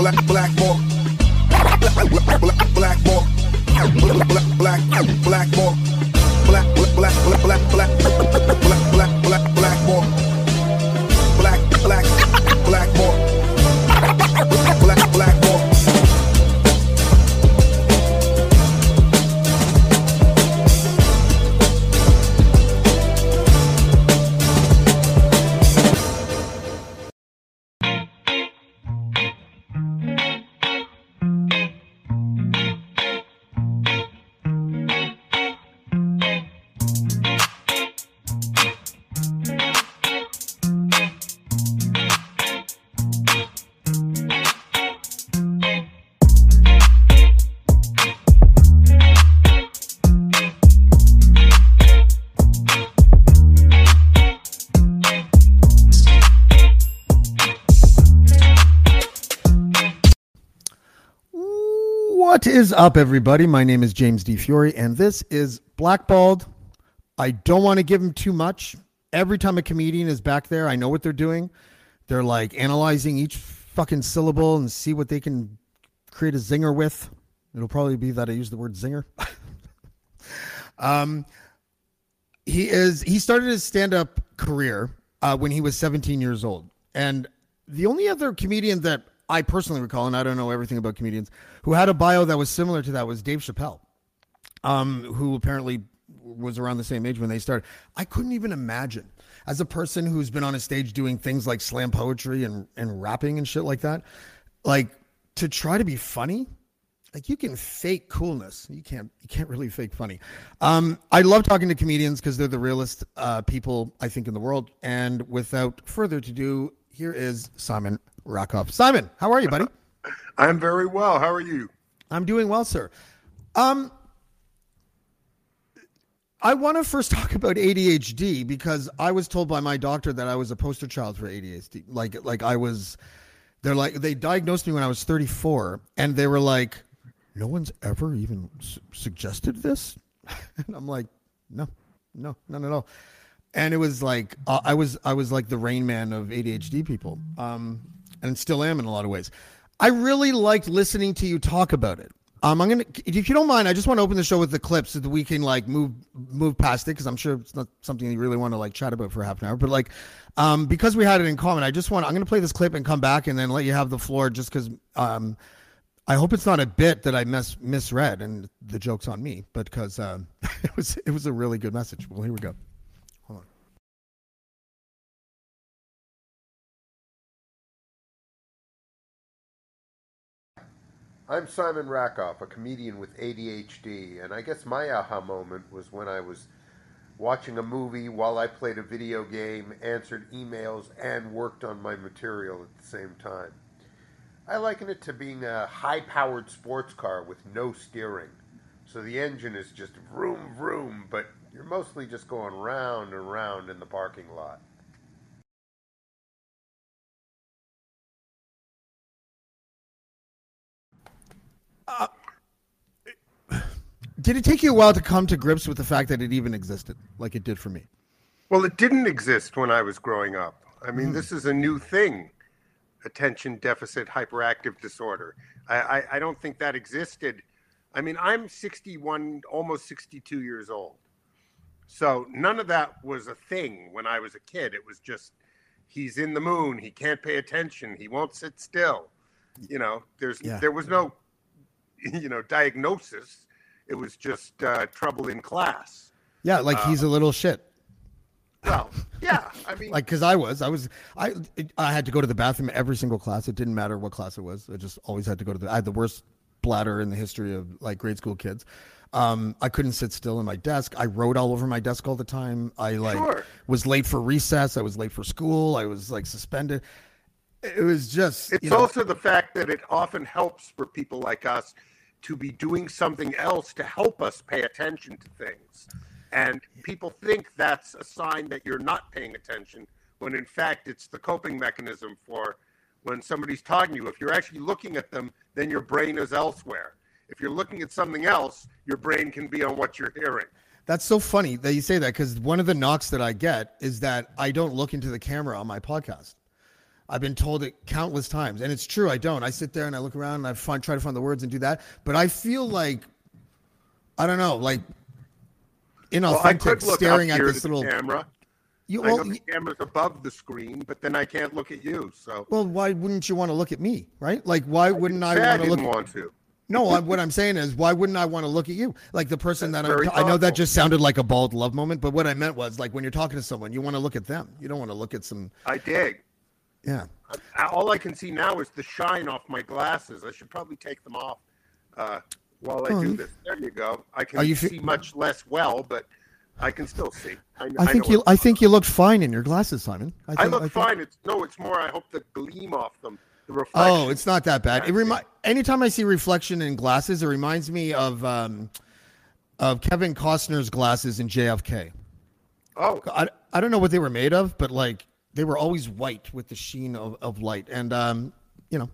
black black more is up, everybody? My name is James Di Fiore, and this is Blackballed. I don't want to give him too much. Every time a comedian is back there, I know what they're doing. They're like analyzing each fucking syllable and see what they can create a zinger with. It'll probably be that I use the word zinger. um, he is he started his stand-up career uh, when he was 17 years old, and the only other comedian that I personally recall, and I don't know everything about comedians, who had a bio that was similar to that was Dave Chappelle, um, who apparently was around the same age when they started. I couldn't even imagine, as a person who's been on a stage doing things like slam poetry and, and rapping and shit like that, like to try to be funny. Like you can fake coolness, you can't. You can't really fake funny. Um, I love talking to comedians because they're the realest uh, people I think in the world. And without further ado, here is Simon Rakoff. Simon, how are you, buddy? I'm very well. How are you? I'm doing well, sir. Um, I want to first talk about ADHD because I was told by my doctor that I was a poster child for ADHD. Like, like I was. They're like they diagnosed me when I was 34, and they were like, "No one's ever even su- suggested this," and I'm like, "No, no, none at all." And it was like uh, I was I was like the rain man of ADHD people, um, and still am in a lot of ways. I really liked listening to you talk about it. Um, I'm gonna, if you don't mind, I just want to open the show with the clips so that we can like move move past it because I'm sure it's not something you really want to like chat about for half an hour. But like, um, because we had it in common, I just want I'm gonna play this clip and come back and then let you have the floor just because um, I hope it's not a bit that I mis- misread and the joke's on me, but because um, it was it was a really good message. Well, here we go. I'm Simon Rakoff, a comedian with ADHD, and I guess my aha moment was when I was watching a movie while I played a video game, answered emails, and worked on my material at the same time. I liken it to being a high powered sports car with no steering. So the engine is just vroom vroom, but you're mostly just going round and round in the parking lot. Did it take you a while to come to grips with the fact that it even existed, like it did for me? Well, it didn't exist when I was growing up. I mean, hmm. this is a new thing attention deficit hyperactive disorder. I, I, I don't think that existed. I mean, I'm 61, almost 62 years old. So none of that was a thing when I was a kid. It was just he's in the moon, he can't pay attention, he won't sit still. You know, there's Yeah. there was no you know diagnosis. It was just uh, trouble in class. Yeah, like he's a little shit. Well, yeah, I mean, like because I was, I was, I, I had to go to the bathroom every single class. It didn't matter what class it was. I just always had to go to the. I had the worst bladder in the history of like grade school kids. Um, I couldn't sit still in my desk. I wrote all over my desk all the time. I like Sure. was late for recess. I was late for school. I was like suspended. It was just. It's you know, also the fact that it often helps for people like us to be doing something else to help us pay attention to things. And people think that's a sign that you're not paying attention, when in fact it's the coping mechanism for when somebody's talking to you. If you're actually looking at them, then your brain is elsewhere. If you're looking at something else, your brain can be on what you're hearing. That's so funny that you say that because one of the knocks that I get is that I don't look into the camera on my podcast. I've been told it countless times, and it's true. I don't. I sit there and I look around and I find try to find the words and do that. But I feel like I don't know, like inauthentic, look staring at this little. camera. You, I know well, the camera's above the screen, but then I can't look at you. So well, why wouldn't you want to look at me, right? Like, why wouldn't I I want to look? want to. No, I, what I'm saying is, why wouldn't I want to look at you? Like the person That's that I'm, I know that just sounded like a bald love moment, but what I meant was like when you're talking to someone, you want to look at them. You don't want to look at some. I dig. Yeah. I- All I can see now is the shine off my glasses. I should probably take them off uh, while I Oh, do this. There you go. I can you see much less well, but I can still see. I, I think know you. I think you looked fine in your glasses, Simon. I, I think, look think- fine. It's no. It's more. I hope the gleam off them, the reflection. Oh, it's not that bad. It remi- Anytime I see reflection in glasses, it reminds me of um, of Kevin Costner's glasses in JFK. oh. I, I don't know what they were made of, but like they were always white with the sheen of, of light. And um, you know,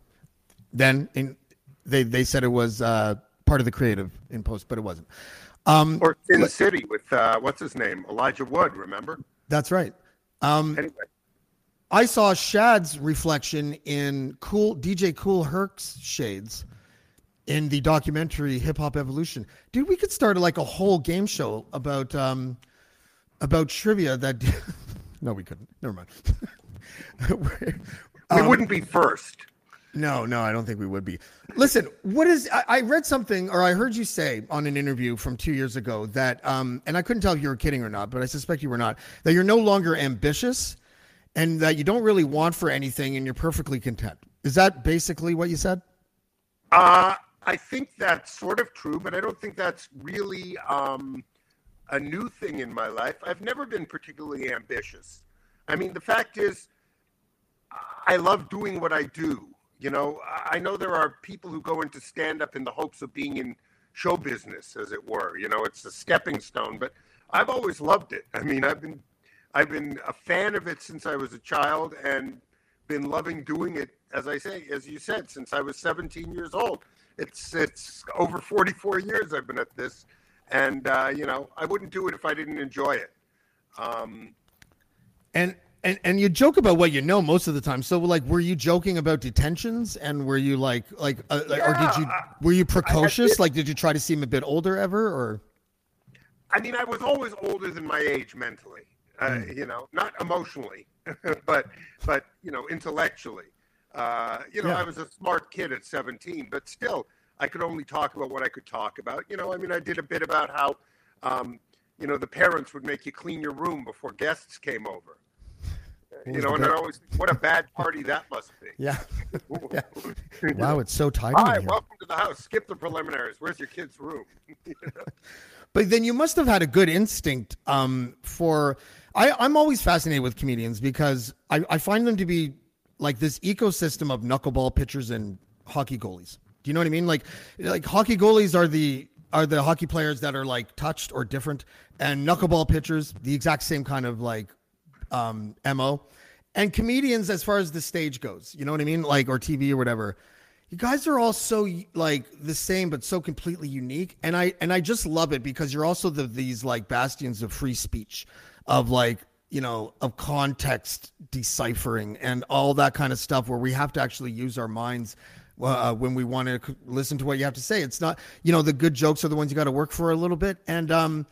then in, they they said it was uh, part of the creative in post, but it wasn't. Um, Or Sin City with uh, what's his name, Elijah Wood. Remember? that's right. Um, Anyway, I saw Shad's reflection in Cool DJ Kool Herc's shades in the documentary Hip Hop Evolution. Dude, we could start like a whole game show about um about trivia that No, we couldn't. Never mind. we Um, wouldn't be first. No, no, I don't think we would be. Listen, what is I, I read something or I heard you say on an interview from two years ago that um and I couldn't tell if you were kidding or not, but I suspect you were not, that you're no longer ambitious and that you don't really want for anything and you're perfectly content. Is that basically what you said? Uh, I think that's sort of true, but I don't think that's really um, a new thing in my life. I've never been particularly ambitious. I mean, the fact is, I love doing what I do. You know, I know there are people who go into stand up in the hopes of being in show business, as it were. You know, it's a stepping stone, but I've always loved it. I mean, I've been I've been a fan of it since I was a child and been loving doing it, as I say, as you said, since I was 17 years old. It's it's over 44 years I've been at this, and uh, you know I wouldn't do it if I didn't enjoy it. Um, And and and you joke about what you know most of the time. So like were you joking about detentions and were you like like uh, like- or did you were you precocious? Like did you try to seem a bit older ever or I mean, I was always older than my age mentally. Uh, You know, not emotionally, but but you know, intellectually. Uh, you know, Yeah. I was a smart kid at 17, but still, I could only talk about what I could talk about. You know, I mean, I did a bit about how, um, you know, the parents would make you clean your room before guests came over. You know, and I always, what a bad party that must be. Yeah. yeah. Wow, it's so tidy in Hi, here. welcome to the house. Skip the preliminaries. Where's your kid's room? But then you must have had a good instinct um, for. I, I'm always fascinated with comedians because I, I find them to be like this ecosystem of knuckleball pitchers and hockey goalies. Do you know what I mean? Like, like hockey goalies are the are the hockey players that are like touched or different, and knuckleball pitchers the exact same kind of like um, mo, and comedians as far as the stage goes. You know what I mean? Like or TV or whatever you guys are all so like the same but so completely unique and i and i just love it because you're also the these like bastions of free speech of like you know of context deciphering and all that kind of stuff where we have to actually use our minds uh, when we want to listen to what you have to say it's not you know the good jokes are the ones you got to work for a little bit and um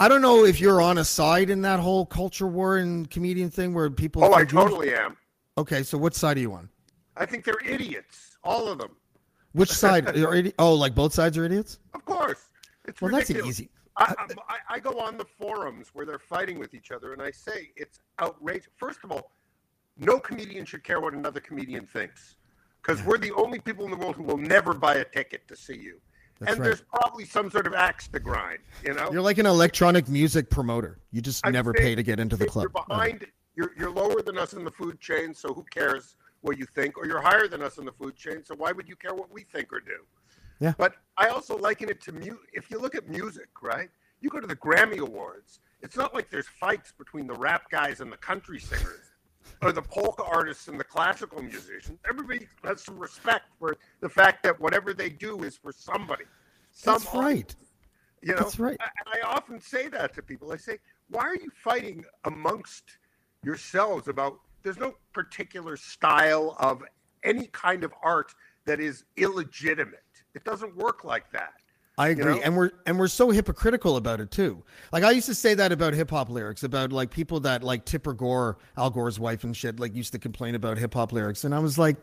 I don't know if you're on a side in that whole culture war and comedian thing where people. oh, I totally am. Okay, so what side are you on? I think they're idiots, all of them. Which side? are idi- oh, like both sides are idiots. Of course. It's Well, that's easy- I, I, I go on the forums where they're fighting with each other, and I say it's outrageous. First of all, no comedian should care what another comedian thinks, because we're the only people in the world who will never buy a ticket to see you. That's and right. there's probably some sort of axe to grind, you know. You're like an electronic music promoter. You just I'm never pay to get into the club. You're behind. You're you're lower than us in the food chain, so who cares what you think? Or you're higher than us in the food chain, so why would you care what we think or do? Yeah. But I also liken it to mu. If you look at music, right? You go to the Grammy Awards. It's not like there's fights between the rap guys and the country singers, or the polka artists and the classical musicians. Everybody has some respect for the fact that whatever they do is for somebody. Some That's right. you know, That's right. I, I often say that to people. I say, why are you fighting amongst yourselves about there's no particular style of any kind of art that is illegitimate. It doesn't work like that. I agree, know? and we're and we're so hypocritical about it too. Like I used to say that about hip hop lyrics, about like people that like Tipper Gore, Al Gore's wife and shit, like used to complain about hip hop lyrics, and I was like,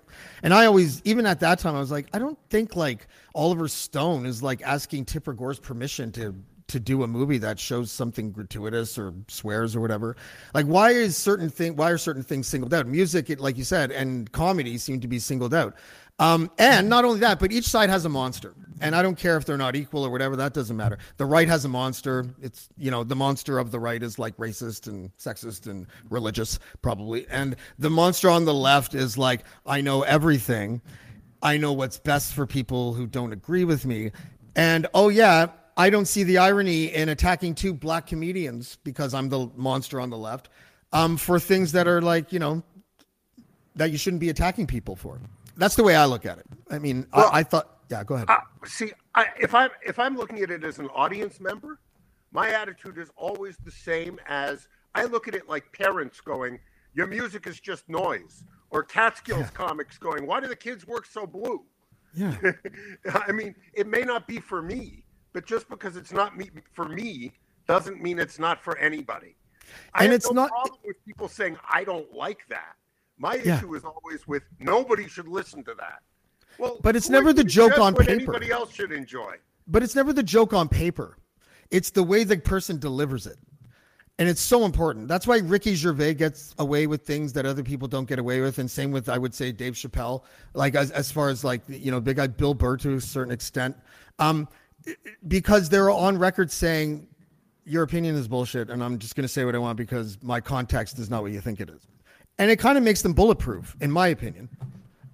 and I always, even at that time, I was like, I don't think like Oliver Stone is like asking Tipper Gore's permission to to do a movie that shows something gratuitous or swears or whatever. Like, why is certain thing? Why are certain things singled out? Music, it, like you said, and comedy seem to be singled out. Um, and not only that, but each side has a monster. And I don't care if they're not equal or whatever, that doesn't matter. The right has a monster. It's, you know, the monster of the right is like racist and sexist and religious, probably. And the monster on the left is like, I know everything. I know what's best for people who don't agree with me. And oh, yeah, I don't see the irony in attacking two black comedians because I'm the monster on the left um, for things that are like, you know, that you shouldn't be attacking people for. That's the way I look at it. I mean, Well, I, I thought, yeah, go ahead. Uh, see, I, if I'm if I'm looking at it as an audience member, my attitude is always the same as I look at it like parents going, "Your music is just noise," or Catskills comics going, "Why do the kids work so blue?" yeah. I mean, it may not be for me, but just because it's not me for me doesn't mean it's not for anybody. I And it's no not- problem with people saying I don't like that. My Yeah. issue is always with nobody should listen to that. Well, But it's never the joke on paper. Anybody else should enjoy. But it's never the joke on paper. It's the way the person delivers it. And it's so important. That's why Ricky Gervais gets away with things that other people don't get away with. And same with, I would say, Dave Chappelle. Like, as, as far as like, you know, big guy Bill Burr to a certain extent. Um, because they're on record saying, your opinion is bullshit. And I'm just going to say what I want because my context is not what you think it is. And it kind of makes them bulletproof, in my opinion.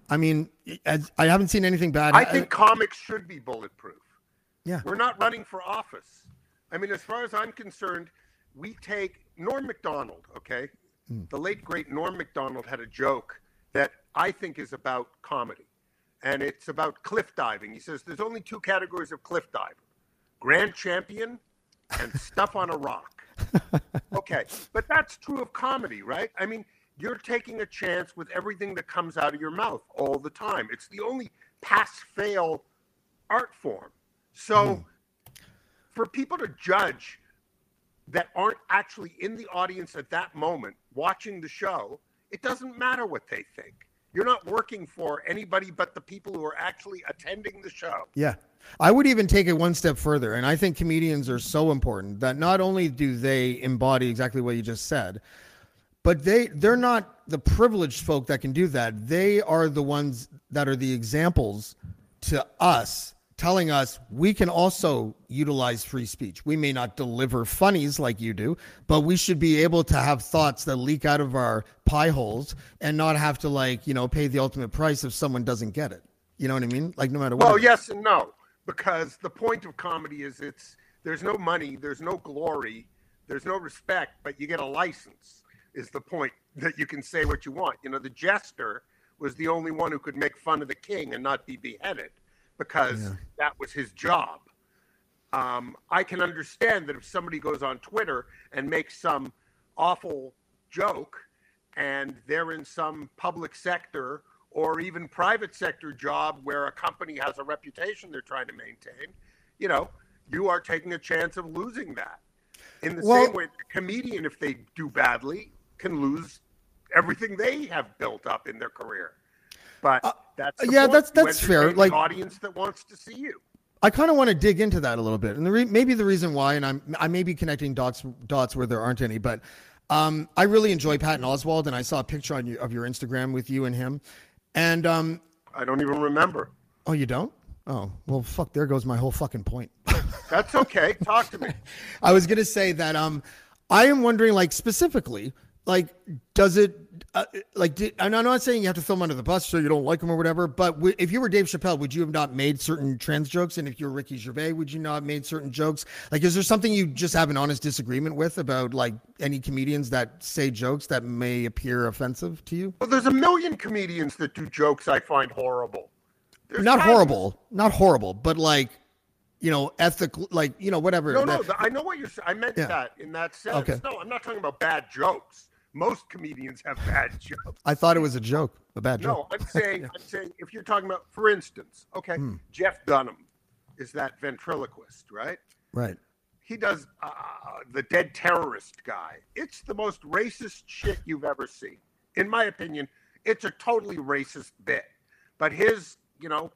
I mean, as, I haven't seen anything bad. I think comics should be bulletproof. yeah. We're not running for office. I mean, as far as I'm concerned, we take Norm MacDonald, okay? Hmm. The late, great Norm MacDonald had a joke that I think is about comedy, and it's about cliff diving. He says there's only two categories of cliff diver grand champion and stuff on a rock. Okay, but that's true of comedy, right? I mean, you're taking a chance with everything that comes out of your mouth all the time. It's the only pass fail art form. So hmm. for people to judge that aren't actually in the audience at that moment watching the show, it doesn't matter what they think. You're not working for anybody but the people who are actually attending the show. Yeah. I would even take it one step further. And I think comedians are so important that not only do they embody exactly what you just said, but they they're not the privileged folk that can do that. They are the ones that are the examples to us telling us we can also utilize free speech. We may not deliver funnies like you do, but we should be able to have thoughts that leak out of our pie holes and not have to like, you know, pay the ultimate price if someone doesn't get it. You know what I mean? Like no matter what. Well, yes and no, because the point of comedy is it's there's no money, there's no glory, there's no respect, but you get a license. Is the point that you can say what you want? You know, the jester was the only one who could make fun of the king and not be beheaded because that was his job. Um, I can understand that if somebody goes on Twitter and makes some awful joke and they're in some public sector or even private sector job where a company has a reputation they're trying to maintain, you know, you are taking a chance of losing that. In the Well- same way, a comedian, if they do badly, can lose everything they have built up in their career. But that's the Uh, yeah, that's- that's fair. Like- audience that wants to see you. I kind of want to dig into that a little bit, and the re- maybe the reason why, and I'm I may be connecting dots dots where there aren't any, but um, I really enjoy Patton Oswalt, and I saw a picture on your, of your Instagram with you and him, and um, I don't even remember. oh, you don't? Oh, well, fuck. There goes my whole fucking point. That's okay. Talk to me. I was gonna say that um, I am wondering, like specifically, like does it, uh, like, did, I'm not saying you have to throw him under the bus so you don't like him or whatever, but w- if you were Dave Chappelle, would you have not made certain trans jokes? And if you're Ricky Gervais, would you not have made certain jokes? Like, is there something you just have an honest disagreement with about like any comedians that say jokes that may appear offensive to you? Well, there's a million comedians that do jokes I find horrible. There's Not horrible, not horrible, but like, you know, ethical, like you know, whatever. No, no, that- th- I know what you're saying. I meant Yeah. that in that sense. Okay. No, I'm not talking about bad jokes. Most comedians have bad jokes. I thought it was a joke, a bad joke. No. I'm saying, I'm saying, if you're talking about, for instance, okay, Hmm. Jeff Dunham is that ventriloquist, right? Right. He does uh, the dead terrorist guy. It's the most racist shit you've ever seen, in my opinion. It's a totally racist bit, but his, you know,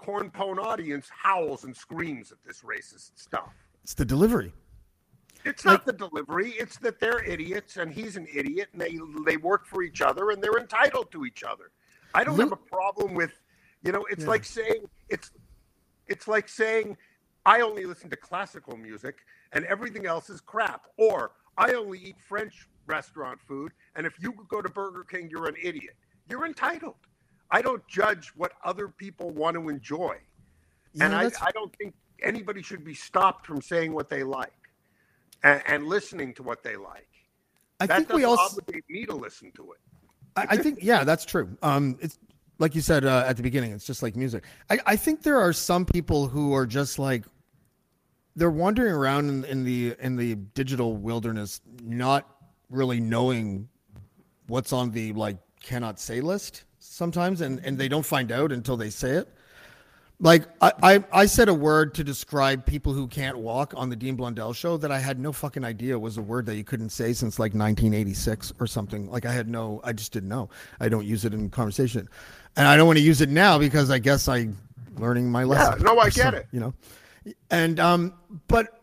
cornpone audience howls and screams at this racist stuff. It's the delivery. It's not the delivery. It's that they're idiots and he's an idiot, and they they work for each other and they're entitled to each other. I don't Lu- have a problem with, you know, it's Yeah. like saying it's it's like saying I only listen to classical music and everything else is crap, or I only eat French restaurant food, and if you go to Burger King, you're an idiot. You're entitled. I don't judge what other people want to enjoy, and I, I don't think anybody should be stopped from saying what they like and, and listening to what they like. I that think we also. obligate me to listen to it. I, I think yeah, that's true. Um, it's like you said uh, at the beginning. It's just like music. I, I think there are some people who are just like they're wandering around in, in the in the digital wilderness, not really knowing what's on the like cannot say list sometimes, and and they don't find out until they say it. Like I, I, I said a word to describe people who can't walk on the Dean Blundell show that I had no fucking idea was a word that you couldn't say since like 1986 or something. Like I had no, I just didn't know. I don't use it in conversation, and I don't want to use it now because I guess I'm learning my lesson. Yeah, no, I get it. You know, and um, but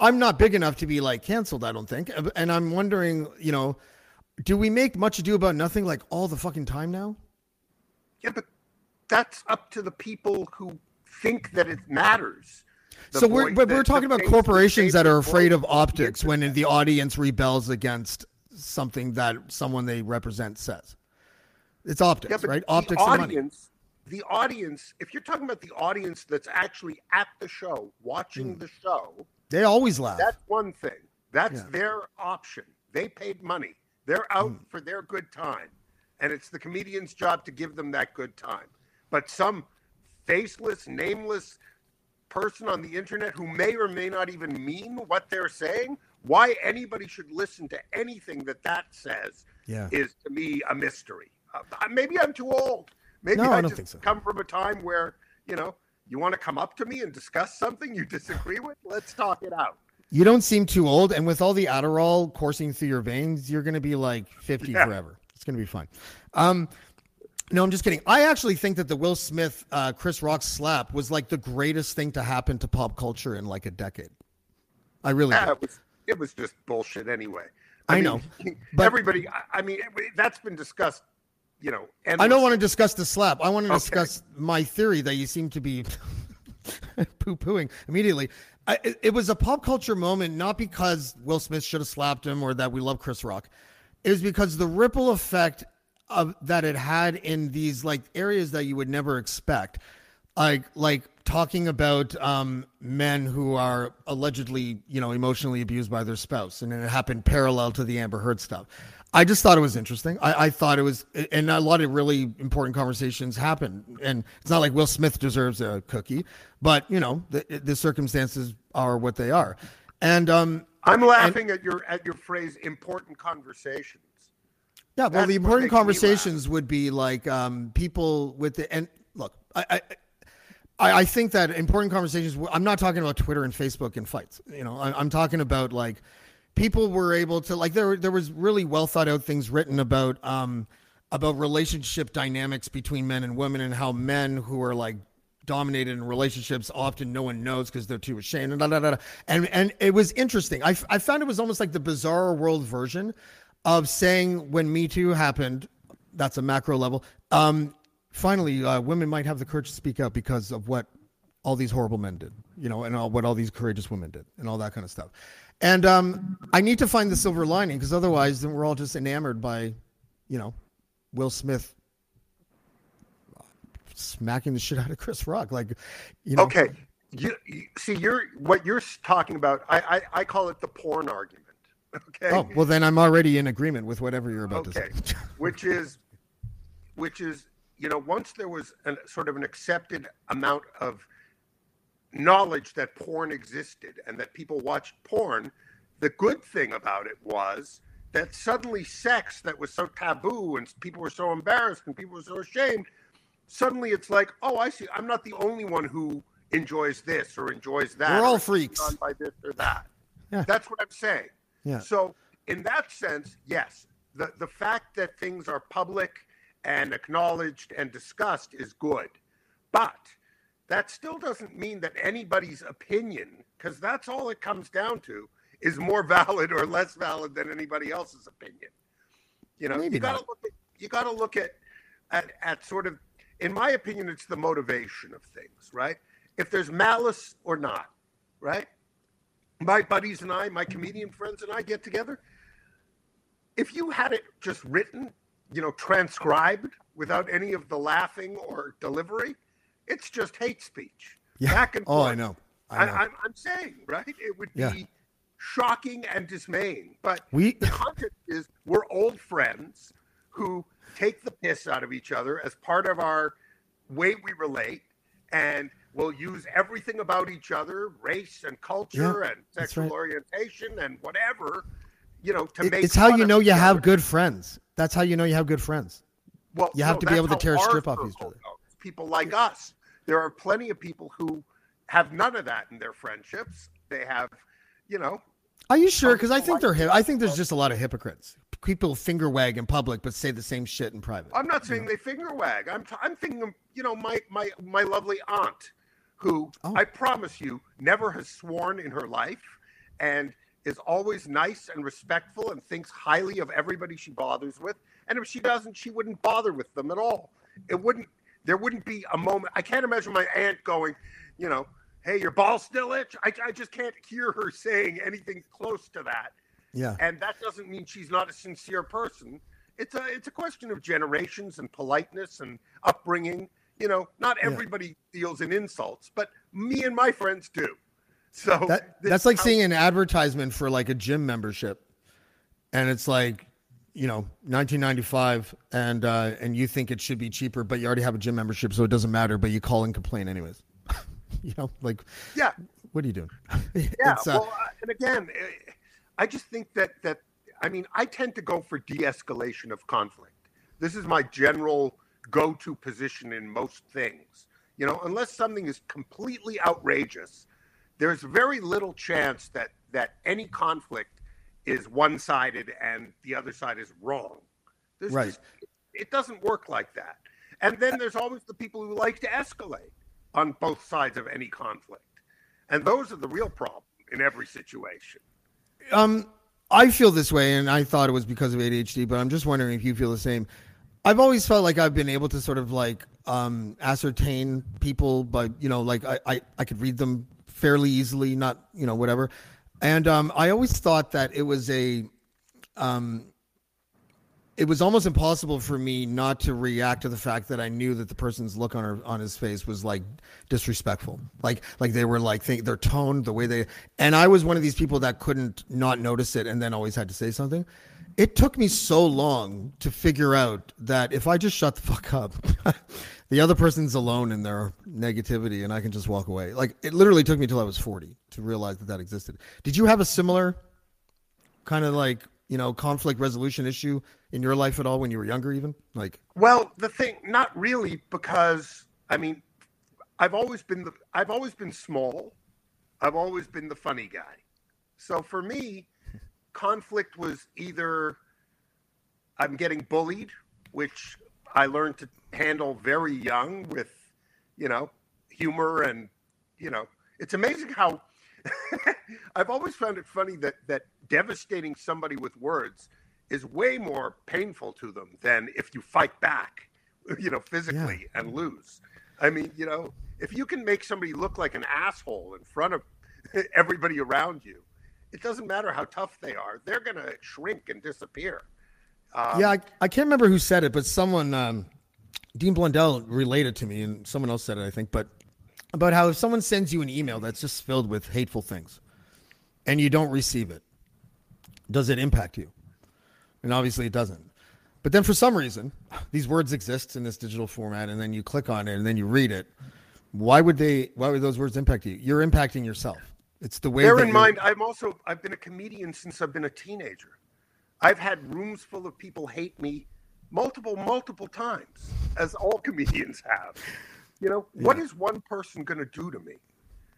I'm not big enough to be like canceled. I don't think, and I'm wondering, you know, do we make much ado about nothing like all the fucking time now? Yeah, but that's up to the people who think that it matters. The so we're but we're talking about corporations that are afraid of optics when the audience rebels against something that someone they represent says. It's optics, Yeah, right? Optics and money. audience, the audience. If you're talking about the audience that's actually at the show, watching hmm. the show, They always laugh. that's one thing. That's Yeah. their option. They paid money. They're out hmm. for their good time, and it's the comedian's job to give them that good time. But some faceless, nameless person on the internet who may or may not even mean what they're saying, why anybody should listen to anything that that says Yeah. is to me a mystery. Uh, maybe I'm too old. Maybe No, I, I don't just think so. come from a time where, you know, you want to come up to me and discuss something you disagree with? Let's talk it out. You don't seem too old, and with all the Adderall coursing through your veins, you're going to be like 50 Yeah. forever. It's going to be fine. Um, no, I'm just kidding. I actually think that the Will Smith, uh, Chris Rock slap was like the greatest thing to happen to pop culture in like a decade. I really Yeah, it was it was just bullshit anyway. I mean, know, but- everybody. I- I mean, that's been discussed. You know, I don't want to discuss the slap. I want to Okay. discuss my theory that you seem to be poo pooing immediately. I, it, it was a pop culture moment, not because Will Smith should have slapped him or that we love Chris Rock. It was because the ripple effect of that it had in these like areas that you would never expect, like like talking about um, men who are allegedly you know emotionally abused by their spouse, and it happened parallel to the Amber Heard stuff. I just thought it was interesting. I, I thought it was, and a lot of really important conversations happened. And it's not like Will Smith deserves a cookie, but you know the, the circumstances are what they are. And um, I'm laughing at your at your phrase "important conversations." Yeah, well, That's the important makes me laugh. conversations would be like um, people with the and look, I, I I I think that important conversations. I'm not talking about Twitter and Facebook and fights. You know, I, I'm talking about like people were able to like there there was really well thought out things written about um about relationship dynamics between men and women and how men who are like dominated in relationships often no one knows because they're too ashamed and da, da, da, da. and and it was interesting I, I found it was almost like the bizarre world version of saying when me too happened that's a macro level um finally uh, women might have the courage to speak out because of what all these horrible men did you know and all, what all these courageous women did and all that kind of stuff and um i need to find the silver lining because otherwise then we're all just enamored by you know will smith smacking the shit out of Chris Rock. Like, you know, Okay, you, you see, you're what you're talking about. I, I I call it the porn argument. Okay. Oh, well, then I'm already in agreement with whatever you're about okay, to say. which is, which is, you know, once there was a sort of an accepted amount of knowledge that porn existed and that people watched porn, the good thing about it was that suddenly sex that was so taboo and people were so embarrassed and people were so ashamed, suddenly it's like, oh, I see. I'm not the only one who enjoys this or enjoys that. We're all freaks. by this or that. Yeah. That's what I'm saying. Yeah. So in that sense, yes, the the fact that things are public and acknowledged and discussed is good, but that still doesn't mean that anybody's opinion, because that's all it comes down to, is more valid or less valid than anybody else's opinion. You know, Maybe you got to look at you got to look at, at at sort of, in my opinion, it's the motivation of things, right? If there's malice or not, right? My buddies and I, my comedian friends and I get together. If you had it just written, you know, transcribed without any of the laughing or delivery, it's just hate speech. Yeah. Back and Oh, I know. I, I know. I'm, I'm saying, right? It would be Yeah. shocking and dismaying. But We the context is we're old friends who take the piss out of each other as part of our way we relate and we'll use everything about each other race and culture Yeah, and sexual right. orientation and whatever you know to it- make it's how you know you have good friends. That's how you know you have good friends. well you have no, to be able to tear a strip off each other. goes. people like us there are plenty of people who have none of that in their friendships they have you know Are you sure? Because I think like they're. I think there's just a lot of hypocrites. People finger wag in public, but say the same shit in private. I'm not saying they finger wag. I'm t- I'm thinking of you know my my my lovely aunt, who Oh. I promise you never has sworn in her life, and is always nice and respectful and thinks highly of everybody she bothers with. And if she doesn't, she wouldn't bother with them at all. It wouldn't. There wouldn't be a moment. I can't imagine my aunt going, you know, hey, your ball still itch. I, I just can't hear her saying anything close to that Yeah. and that doesn't mean she's not a sincere person. It's a it's a question of generations and politeness and upbringing. You know, not Yeah. everybody deals in insults, but me and my friends do. So That that's like how- seeing an advertisement for like a gym membership, and it's like, you know, 1995, and uh, and you think it should be cheaper, but you already have a gym membership, so it doesn't matter. But you call and complain anyways. you know, like, yeah, what are you doing? yeah. Uh, well, uh, and again, eh, I just think that that I mean, I tend to go for de-escalation of conflict. This is my general go-to position in most things. You know, unless something is completely outrageous, there's very little chance that that any conflict is one-sided and the other side is wrong. There's Right. just- it doesn't work like that. And then there's always the people who like to escalate on both sides of any conflict. And those are the real problem in every situation. Um, I feel this way, and I thought it was because of ADHD, but I'm just wondering if you feel the same. I've always felt like I've been able to sort of like um, ascertain people, but you know, like I, I, I could read them fairly easily, not you know whatever. And um, I always thought that it was a, um, it was almost impossible for me not to react to the fact that I knew that the person's look on her on his face was like disrespectful, like like they were like think their tone, the way they, and I was one of these people that couldn't not notice it and then always had to say something. It took me so long to figure out that if I just shut the fuck up, the other person's alone in their negativity and I can just walk away. Like it literally took me till I was 40 to realize that that existed. Did you have a similar kind of like, you know, conflict resolution issue in your life at all when you were younger even? Like Well, the thing, not really, because I mean, I've always been the, I've always been small. I've always been the funny guy. So for me, conflict was either I'm getting bullied, which I learned to handle very young with, you know, humor and, you know, it's amazing how I've always found it funny that that devastating somebody with words is way more painful to them than if you fight back, you know, physically and lose. I mean, you know, if you can make somebody look like an asshole in front of everybody around you, it doesn't matter how tough they are; they're going to shrink and disappear. Um, yeah, I, I can't remember who said it, but someone, um, Dean Blundell related to me, and someone else said it, I think, but about how if someone sends you an email that's just filled with hateful things and you don't receive it, does it impact you? And obviously it doesn't. But then for some reason, these words exist in this digital format, and then you click on it and then you read it. Why would they? Why would those words impact you? You're impacting yourself. It's the way. Bear in mind, I'm also I've been a comedian since I've been a teenager. I've had rooms full of people hate me multiple, multiple times, as all comedians have. You know, what is one person going to do to me?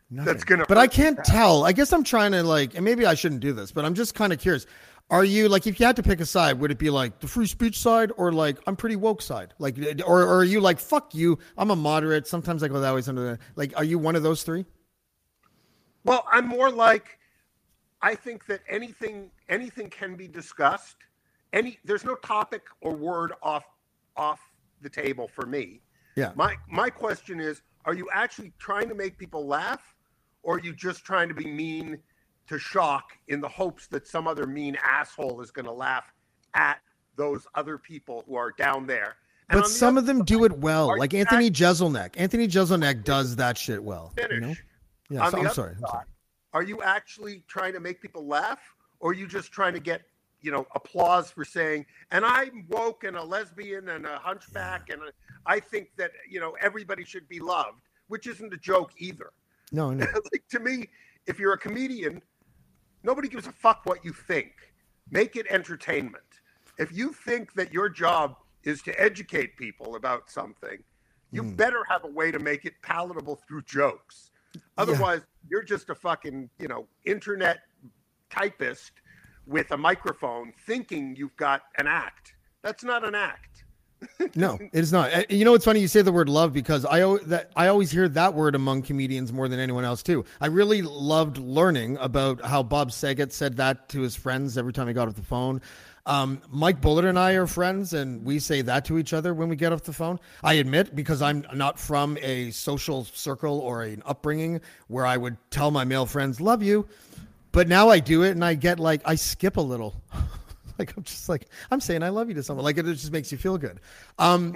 Nothing. That's gonna But I can't tell. I guess I'm trying to like, and maybe I shouldn't do this, but I'm just kind of curious. Are you like, if you had to pick a side, would it be like the free speech side or like I'm pretty woke side? Like, or, or are you like fuck you? I'm a moderate. Sometimes I go that way. Sometimes like, are you one of those three? Well, I'm more like I think that anything anything can be discussed. Any there's no topic or word off off the table for me. Yeah. My my question is, are you actually trying to make people laugh or are you just trying to be mean to shock in the hopes that some other mean asshole is going to laugh at those other people who are down there? And But some of them do it well. Like Anthony Jeselnik. Anthony Jeselnik does that shit well. finish. You know? Yeah. so- I'm sorry. I'm sorry. are you actually trying to make people laugh or are you just trying to get you know applause for saying and i'm woke and a lesbian and a hunchback and a, i think that you know everybody should be loved which isn't a joke either No, no. like to me if you're a comedian nobody gives a fuck what you think make it entertainment if you think that your job is to educate people about something you Hmm. better have a way to make it palatable through jokes otherwise you're just a fucking you know internet typist with a microphone thinking you've got an act that's not an act No, it is not. You know, it's funny you say the word love because I that I always hear that word among comedians more than anyone else too. I really loved learning about how Bob Saget said that to his friends every time he got off the phone. Um, Mike Bullard and I are friends, and we say that to each other when we get off the phone. I admit, because I'm not from a social circle or an upbringing where I would tell my male friends "love you," but now I do it, and I get like I skip a little. like I'm just like I'm saying I love you to someone. Like it just makes you feel good. Um,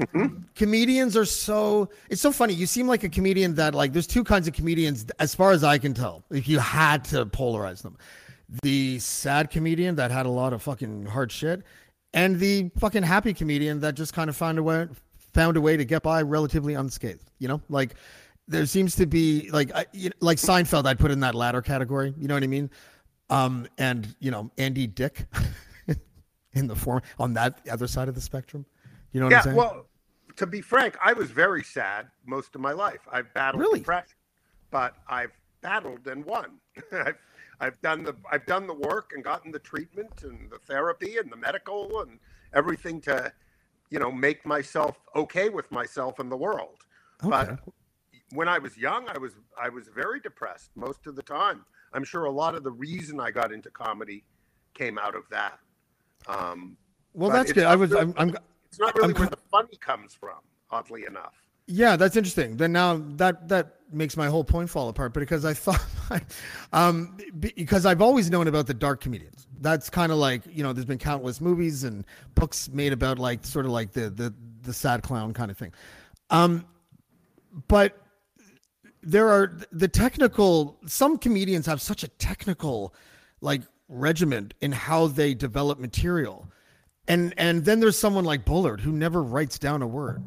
Comedians are so it's so funny. You seem like a comedian that like there's two kinds of comedians as far as I can tell. If you had to polarize them, the sad comedian that had a lot of fucking hard shit, and the fucking happy comedian that just kind of found a way found a way to get by relatively unscathed. You know, like there seems to be like I, you know, like Seinfeld. I'd put in that latter category. You know what I mean? Um, and you know Andy Dick in the form on that other side of the spectrum. You know what I'm yeah saying? well to be frank i was very sad most of my life i've battled Really? depression but i've battled and won I've, I've done the i've done the work and gotten the treatment and the therapy and the medical and everything to you know make myself okay with myself and the world but when I was young, I was I was very depressed most of the time. I'm sure a lot of the reason I got into comedy came out of that. Um, well, that's good. I was. really- I'm, I'm. it's not really I'm where the funny comes from, oddly enough. Yeah, that's interesting. Then now that that makes my whole point fall apart. Because I thought, um, because I've always known about the dark comedians. That's kind of like you know, there's been countless movies and books made about like sort of like the the the sad clown kind of thing. Um, but there are the technical some comedians have such a technical like regiment in how they develop material and and then there's someone like bullard who never writes down a word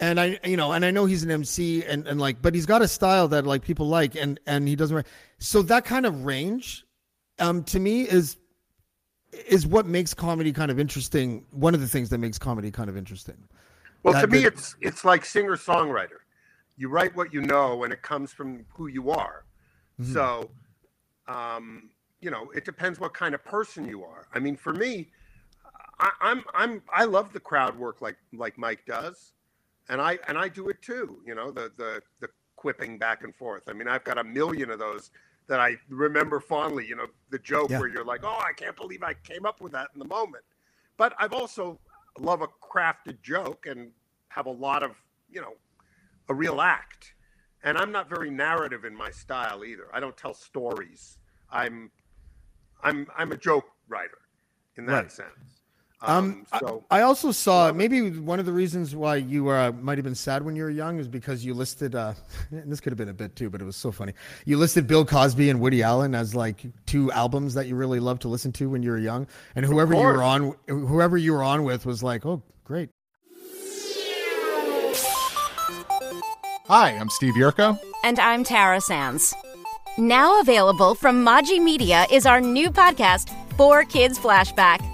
and i you know and i know he's an mc and and like but he's got a style that like people like and and he doesn't so that kind of range um to me is is what makes comedy kind of interesting one of the things that makes comedy kind of interesting Well, That to me, bit- it's it's like singer songwriter. You write what you know, and it comes from who you are. Mm-hmm. So, um, you know, it depends what kind of person you are. I mean, for me, I, I'm I'm I love the crowd work like like Mike does, and I and I do it too. You know, the the the quipping back and forth. I mean, I've got a million of those that I remember fondly. You know, the joke Yeah. where you're like, "Oh, I can't believe I came up with that in the moment." But I've also love a crafted joke and have a lot of you know a real act. And I'm not very narrative in my style either. I don't tell stories. I'm I'm I'm a joke writer in that Right. sense. Um, I- so I, also saw maybe one of the reasons why you uh, might have been sad when you were young is because you listed. Uh, and this could have been a bit too, but it was so funny. You listed Bill Cosby and Woody Allen as like two albums that you really loved to listen to when you were young, and whoever you were on, whoever you were on with, was like, "Oh, great." Hi, I'm Steve Yerko. And I'm Tara Sands. Now available from Maji Media is our new podcast, Four Kids Flashback.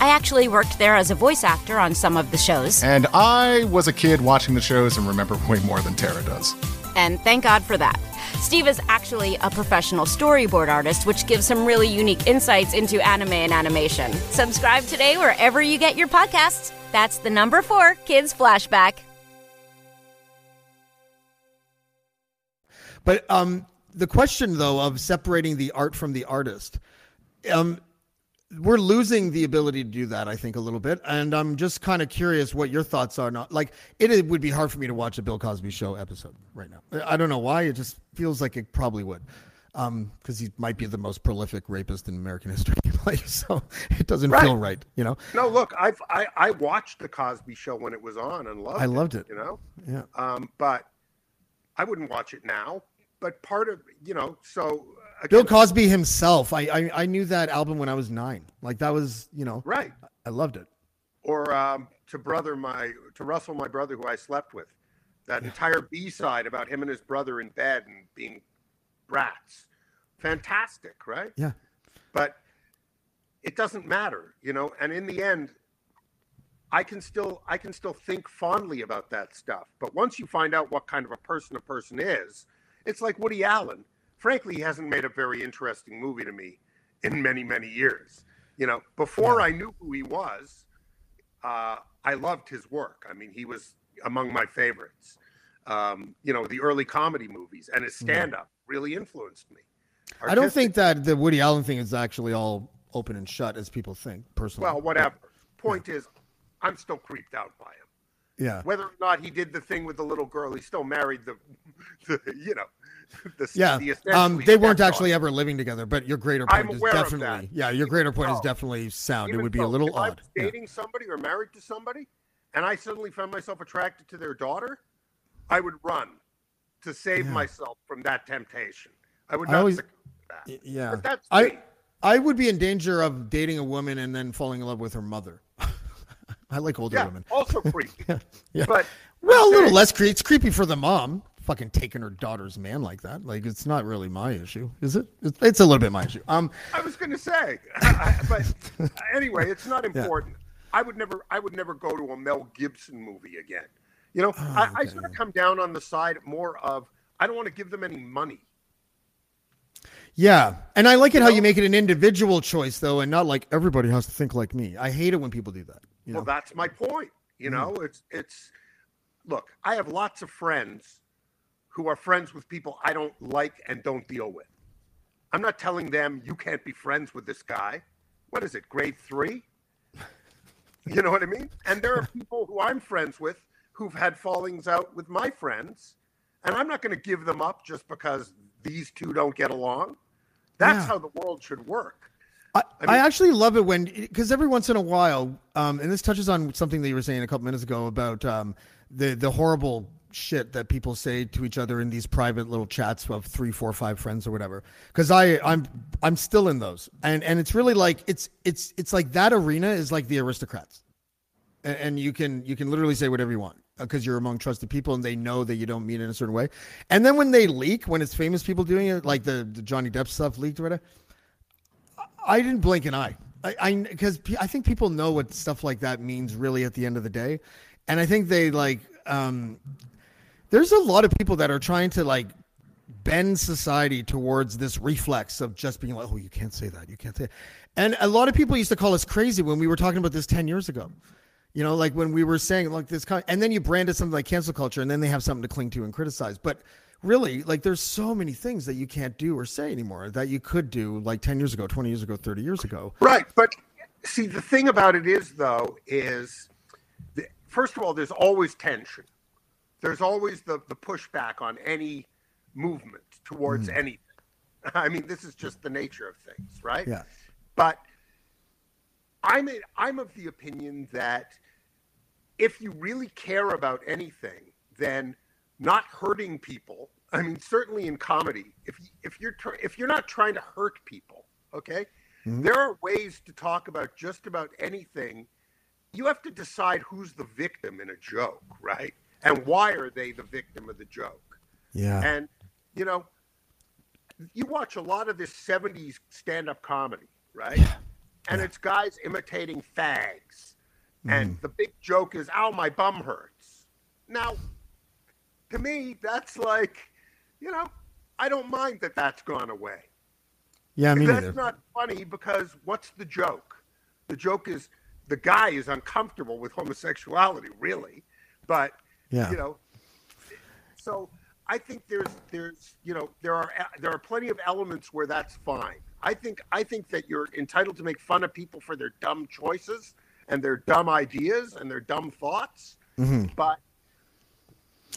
I actually worked there as a voice actor on some of the shows. And I was a kid watching the shows and remember way more than Tara does. And thank God for that. Steve is actually a professional storyboard artist, which gives some really unique insights into anime and animation. Subscribe today wherever you get your podcasts. That's the number four Kids Flashback. But um, the question, though, of separating the art from the artist, um, we're losing the ability to do that, I think, a little bit. And I'm just kind of curious what your thoughts are. Not like it, it would be hard for me to watch a Bill Cosby show episode right now. I don't know why. It just feels like it probably would. Um, because he might be the most prolific rapist in American history. like, so it doesn't Right. feel right, you know. No, look, I've I, I watched the Cosby Show when it was on and loved. I loved it. You know, Yeah. um, but I wouldn't watch it now. But part of you know, so Bill Cosby himself. I, I I knew that album when I was nine. Like that was, you know, right? I loved it. Or um, to brother my to Russell, my brother who I slept with, that entire B side about him and his brother in bed and being brats, fantastic, right? Yeah. but it doesn't matter you know and in the end i can still i can still think fondly about that stuff but once you find out what kind of a person a person is it's like woody allen frankly he hasn't made a very interesting movie to me in many many years. You know before i knew who he was uh, i loved his work. I mean he was among my favorites. Um, you know the early comedy movies and his stand-up really influenced me. I don't think that the Woody Allen thing is actually all open and shut as people think. Personally, Well, whatever. Point is, I'm still creeped out by him. Yeah, Whether or not he did the thing with the little girl, he still married the, the you know, the yeah. The Um, they weren't actually ever living together. But your greater point is definitely, yeah, your greater point is definitely sound. It would be a little if I odd. was Yeah. dating somebody or married to somebody, and I suddenly found myself attracted to their daughter, I would run to save Yeah. myself from that temptation. I would I not always- that. Yeah, I. me. I would be in danger of dating a woman and then falling in love with her mother. I like older Yeah, women. also creepy. Yeah. yeah. But Well, a little less creepy. It's creepy for the mom. Fucking taking her daughter's man like that. Like it's not really my issue, is it? It's, it's a little bit my issue. Um, I was going to say, but anyway, it's not important. I would never, I would never go to a Mel Gibson movie again. You know, I, I Oh, okay, sort of come down on the side more of I don't want to give them any money. yeah, and I like it how you make it an individual choice though, and not like everybody has to think like me. I hate it when people do that. You know? Well, that's my point. You mm. know, it's it's. Look, I have lots of friends who are friends with people I don't like and don't deal with. I'm not telling them you can't be friends with this guy. What is it, grade three? You know what I mean? And there are people who I'm friends with who've had fallings out with my friends, and I'm not going to give them up just because these two don't get along. That's Yeah. how the world should work. I, I I, actually love it when because every once in a while, um, and this touches on something that you were saying a couple minutes ago about um, the the horrible shit that people say to each other in these private little chats of three, four, five friends or whatever. Because I I'm I'm still in those, and and it's really like it's it's it's like that arena is like the aristocrats, and, and you can you can literally say whatever you want because you're among trusted people and they know that you don't mean it in a certain way. And then when they leak, when it's famous people doing it, like the, the Johnny Depp stuff leaked or whatever. I didn't blink an eye. I, I because pe- I think people know what stuff like that means really at the end of the day, and I think they like. Um, there's a lot of people that are trying to like bend society towards this reflex of just being like, oh, you can't say that, you can't say, and a lot of people used to call us crazy when we were talking about this ten years ago. You know, like when we were saying like this kind, and then you branded something like cancel culture, and then they have something to cling to and criticize. But really, like there's so many things that you can't do or say anymore that you could do like 10 years ago, 20 years ago, 30 years ago. Right. But see, the thing about it is, though, is the, first of all, there's always tension. There's always the, the pushback on any movement towards hmm. anything. I mean, this is just the nature of things, right? Yeah. But I'm, a, I'm of the opinion that if you really care about anything, then not hurting people. I mean, certainly in comedy, if if you're tr- if you're not trying to hurt people, okay, mm-hmm. there are ways to talk about just about anything. You have to decide who's the victim in a joke, right? And why are they the victim of the joke? Yeah. And you know, you watch a lot of this '70s stand-up comedy, right? And it's guys imitating fags, and mm. the big joke is, "Ow, my bum hurts." Now, to me, that's like, you know, I don't mind that that's gone away. yeah, me that's neither. not funny because what's the joke? The joke is the guy is uncomfortable with homosexuality, really, but Yeah. you know. So I think there's there's you know there are there are plenty of elements where that's fine. I think I think that you're entitled to make fun of people for their dumb choices and their dumb ideas and their dumb thoughts, mm-hmm. but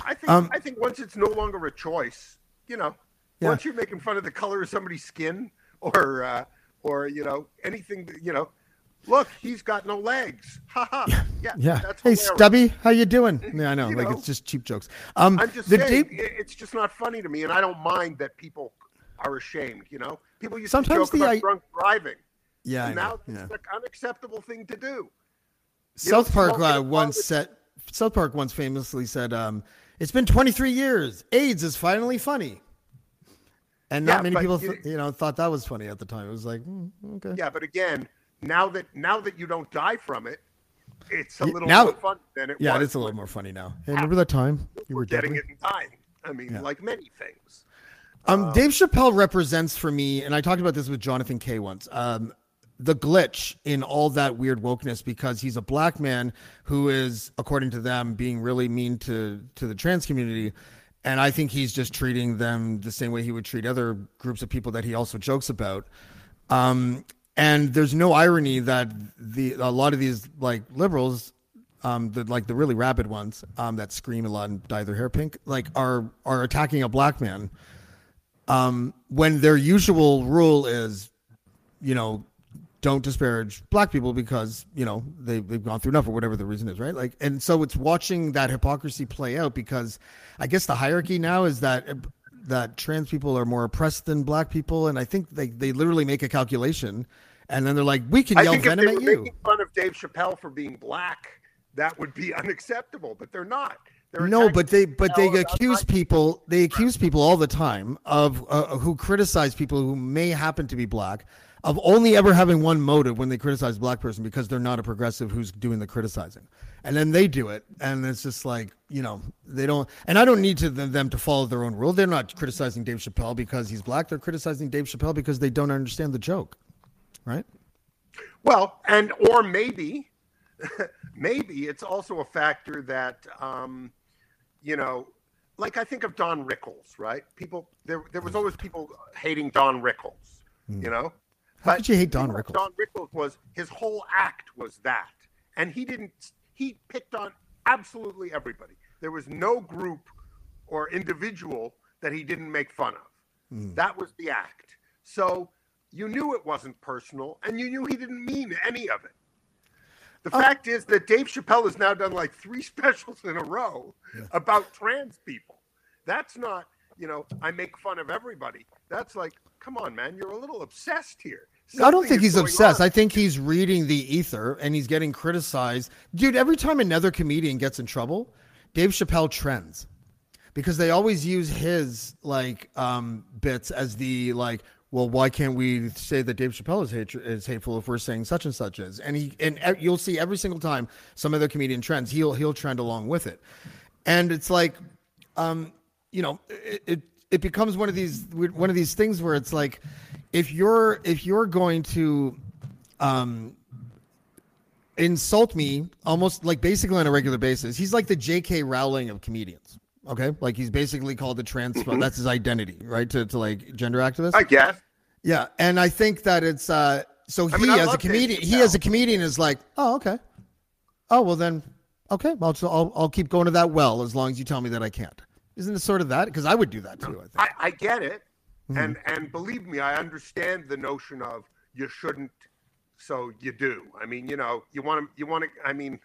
I think. Um, I think once it's no longer a choice, you know, Yeah. once you're making fun of the color of somebody's skin or uh, or you know anything, you know, look, he's got no legs. Ha ha. Yeah. Yeah. That's Hey. Stubby, how you doing? Yeah, I know. Like know. it's just cheap jokes. Um, I'm just the saying, i- it's just not funny to me, and I don't mind that people are ashamed. You know, people used Sometimes to joke the about I- drunk driving. yeah, now it's an unacceptable thing to do. South Park uh, once said. South Park once famously said, um, "It's been 23 years. AIDS is finally funny." And not Yeah, many people, you- th- you know, thought that was funny at the time. It was like, mm, okay. Yeah, but again, now that now that you don't die from it, it's a little now- more fun than it Yeah, was. it's a little more funny now. Hey, remember that time you were getting deadly? it and dying. I mean, Yeah. like many things. Um, Dave Chappelle represents for me, and I talked about this with Jonathan Kay once. Um, the glitch in all that weird wokeness because he's a black man who is, according to them, being really mean to to the trans community, and I think he's just treating them the same way he would treat other groups of people that he also jokes about. Um, and there's no irony that the a lot of these like liberals um, the like the really rabid ones um, that scream a lot and dye their hair pink, like are are attacking a black man um, when their usual rule is, you know, don't disparage black people because you know they they've gone through enough or whatever the reason is, right? Like, and so it's watching that hypocrisy play out because I guess the hierarchy now is that that trans people are more oppressed than black people, and I think they they literally make a calculation, and then they're like, we can I yell venom at you. fun of Dave Chappelle for being black, that would be unacceptable. But they're not. They're No, but they but they accuse people they accuse people all the time of uh, who criticize people who may happen to be black of only ever having one motive when they criticize a black person because they're not a progressive who's doing the criticizing, and then they do it, and it's just like you know they don't. And I don't need to them, to follow their own rule. They're not criticizing Dave Chappelle because he's black. They're criticizing Dave Chappelle because they don't understand the joke, right? Well, and or maybe, maybe it's also a factor that, um, you know, like I think of Don Rickles, right? People there there was always people hating Don Rickles, you know. How could you hate Don Rickles? Don Rickles was his whole act was that, and he didn't. He picked on absolutely everybody. There was no group or individual that he didn't make fun of. Hmm. That was the act. So you knew it wasn't personal, and you knew he didn't mean any of it. The Oh. fact is that Dave Chappelle has now done like three specials in a row about trans people. That's not, you know, I make fun of everybody. That's like, come on, man, you're a little obsessed here. I don't think he's obsessed. on. I think he's reading the ether and he's getting criticized. Dude, every time another comedian gets in trouble, Dave Chappelle trends because they always use his like um, bits as the like. Well, why can't we say that Dave Chappelle is, hate- is hateful if we're saying such and such is? And he and you'll see every single time some other comedian trends, he'll he'll trend along with it, and it's like, um, you know, it, it it becomes one of these one of these things where it's like, if you're if you're going to, um, insult me almost like basically on a regular basis, he's like the J.K. Rowling of comedians. Okay, like he's basically called the trans. That's his identity, right? To to like gender activist. I guess. Yeah, and I think that it's uh so he mean, I as a comedian, he as a comedian is like, "Oh, okay. Oh, well then okay, I'll I'll, I'll keep going to that well as long as you tell me that I can't." Isn't it sort of that? Because I would do that too, I think. I, I get it, and and believe me, I understand the notion of you shouldn't, so you do. I mean, you know, you want to, you want to. I mean,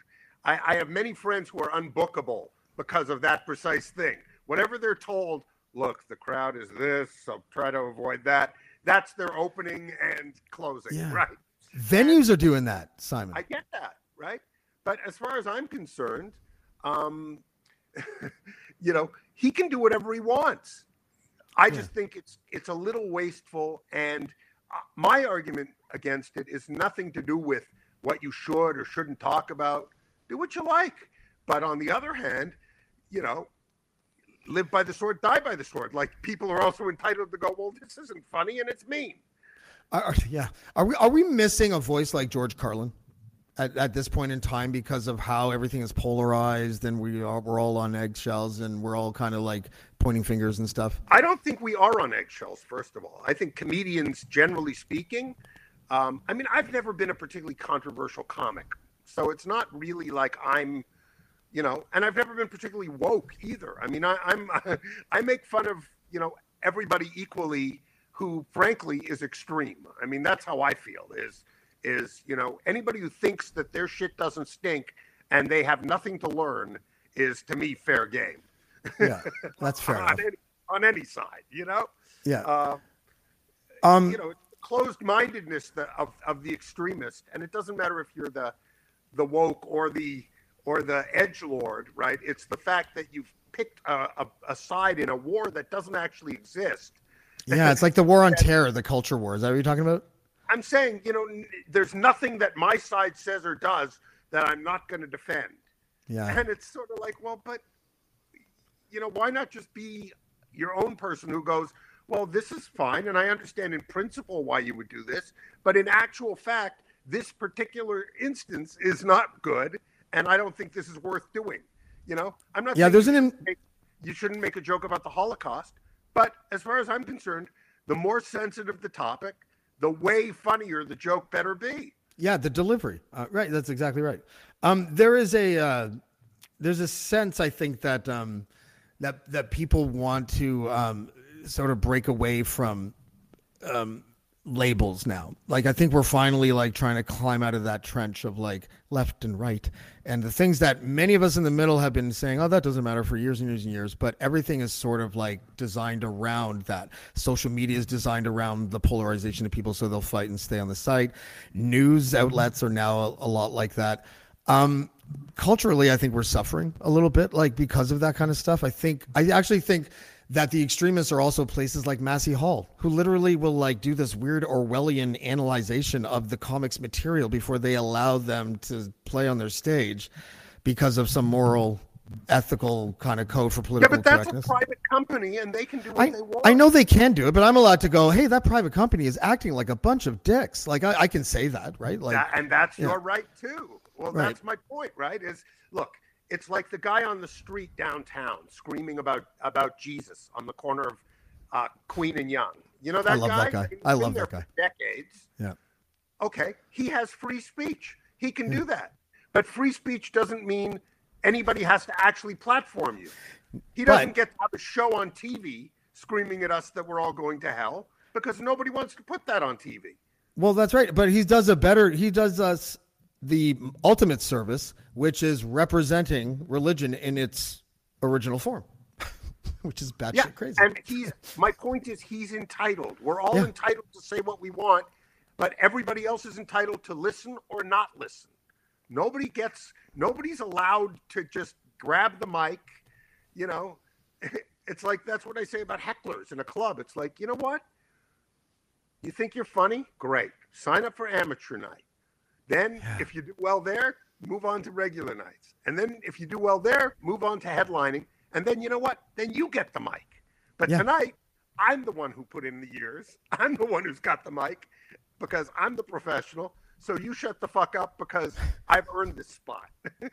I, I have many friends who are unbookable because of that precise thing. whatever they're told. Look, the crowd is this, so try to avoid that. That's their opening and closing, Yeah. right? Venues are doing that, Simon. I get that, right? But as far as I'm concerned, um, you know, he can do whatever he wants. I just think it's it's a little wasteful, and uh, my argument against it is nothing to do with what you should or shouldn't talk about. Do what you like, but on the other hand, you know, live by the sword, die by the sword. Like people are also entitled to go, well, this isn't funny and it's mean. Are- yeah. Are we are we missing a voice like George Carlin at, at this point in time because of how everything is polarized and we are we're all on eggshells and we're all kind of like pointing fingers and stuff? I don't think we are on eggshells. First of all, I think comedians, generally speaking, um, I mean, I've never been a particularly controversial comic, so it's not really like I'm, you know, and I've never been particularly woke either. I mean, I, I'm, I make fun of you know everybody equally, who frankly is extreme. I mean, that's how I feel. Is is you know anybody who thinks that their shit doesn't stink and they have nothing to learn is to me fair game Yeah, that's fair on any, on any side, you know. Yeah. Uh, Um, you know, closed-mindedness that, of of the extremist, and it doesn't matter if you're the the woke or the or the edge lord, right? It's the fact that you've picked a, a, a side in a war that doesn't actually exist. yeah, it's like the war on terror, the culture war. Is that what you're talking about? I'm saying, you know, there's nothing that my side says or does that I'm not going to defend. Yeah. And it's sort of like, well, but you know, why not just be your own person who goes, well, this is fine, and I understand in principle why you would do this, but in actual fact, this particular instance is not good, and I don't think this is worth doing. You know, I'm not. Yeah, saying there's an make- you shouldn't make a joke about the Holocaust, but as far as I'm concerned, the more sensitive the topic, the way funnier the joke better be. Yeah, the delivery. Uh, right, that's exactly right. Um, there is a uh, there's a sense I think that um, that that people want to um, sort of break away from um, labels now. Like I think we're finally like trying to climb out of that trench of like left and right, and the things that many of us in the middle have been saying, oh, that doesn't matter for years and years and years. But everything is sort of like designed around that. Social media is designed around the polarization of people, so they'll fight and stay on the site. News outlets are now a, a lot like that. Um, culturally, I think we're suffering a little bit, like because of that kind of stuff. I think I actually think that the extremists are also places like Massey Hall, who literally will like do this weird Orwellian analyzation of the comics material before they allow them to play on their stage because of some moral, ethical kind of code for political Yeah, but that's correctness. a private company, and they can do what I, they want. I know they can do it, but I'm allowed to go, hey, that private company is acting like a bunch of dicks. Like, I, I can say that, right? Like, That- and that's yeah. your right too. Well, Right. that's my point, right? Is look, it's like the guy on the street downtown screaming about about Jesus on the corner of uh, Queen and Yonge. You know that I love guy? that guy. He's I love that guy. Decades. yeah. Okay, he has free speech. He can do that. But free speech doesn't mean anybody has to actually platform you. He doesn't But- get to have a show on TV screaming at us that we're all going to hell because nobody wants to put that on TV. Well, that's right. But he does a better, he does us the ultimate service, which is representing religion in its original form, which is batshit Yeah, crazy. and he's my point is he's entitled. We're all Yeah. entitled to say what we want, but everybody else is entitled to listen or not listen. Nobody gets nobody's allowed to just grab the mic, you know. It's like that's what I say about hecklers in a club. It's like, you know what? You think you're funny? Great. Sign up for amateur night. Then if you do well there, move on to regular nights. And then if you do well there, move on to headlining. And then you know what? Then you get the mic. But Yeah. tonight, I'm the one who put in the years. I'm the one who's got the mic because I'm the professional. So you shut the fuck up because I've earned this spot.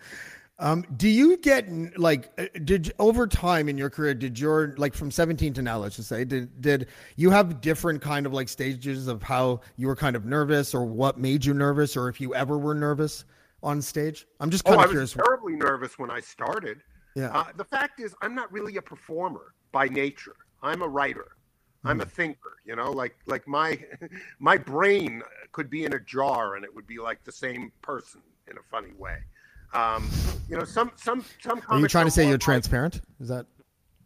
Um, do you get like uh, did over time in your career did your like from 17 to now let's just say did did you have different kind of like stages of how you were kind of nervous or what made you nervous or if you ever were nervous on stage? I'm just kind Oh, kind I of was terribly nervous when I started. Yeah. Uh, the fact is, I'm not really a performer by nature. I'm a writer. I'm Hmm. a thinker. You know, like like my my brain could be in a jar and it would be like the same person in a funny way. Um, you know, some some some. Are you trying to say you're transparent? Is that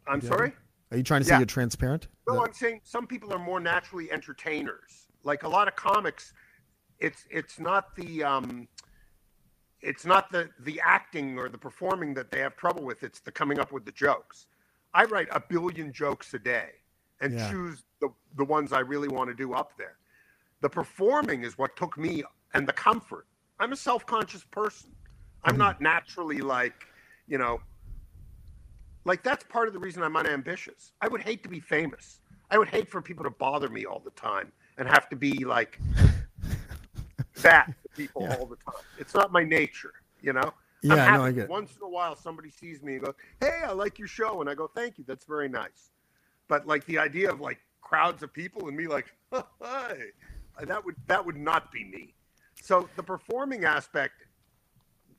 I'm sorry. Are you trying to say Yeah. you're transparent? No, That- I'm saying some people are more naturally entertainers. Like a lot of comics, it's it's not the um, it's not the the acting or the performing that they have trouble with. It's the coming up with the jokes. I write a billion jokes a day and Yeah. choose the the ones I really want to do up there. The performing is what took me and the comfort. I'm a self-conscious person. I'm Mm-hmm. not naturally like, you know, like that's part of the reason I'm unambitious. I would hate to be famous. I would hate for people to bother me all the time and have to be like that to people all the time. It's not my nature, you know. I'm Yeah, no, I get. Once in a while, somebody sees me and goes, "Hey, I like your show," and I go, "Thank you, that's very nice." But like the idea of like crowds of people and me like, "Hi," that would that would not be me. So the performing aspect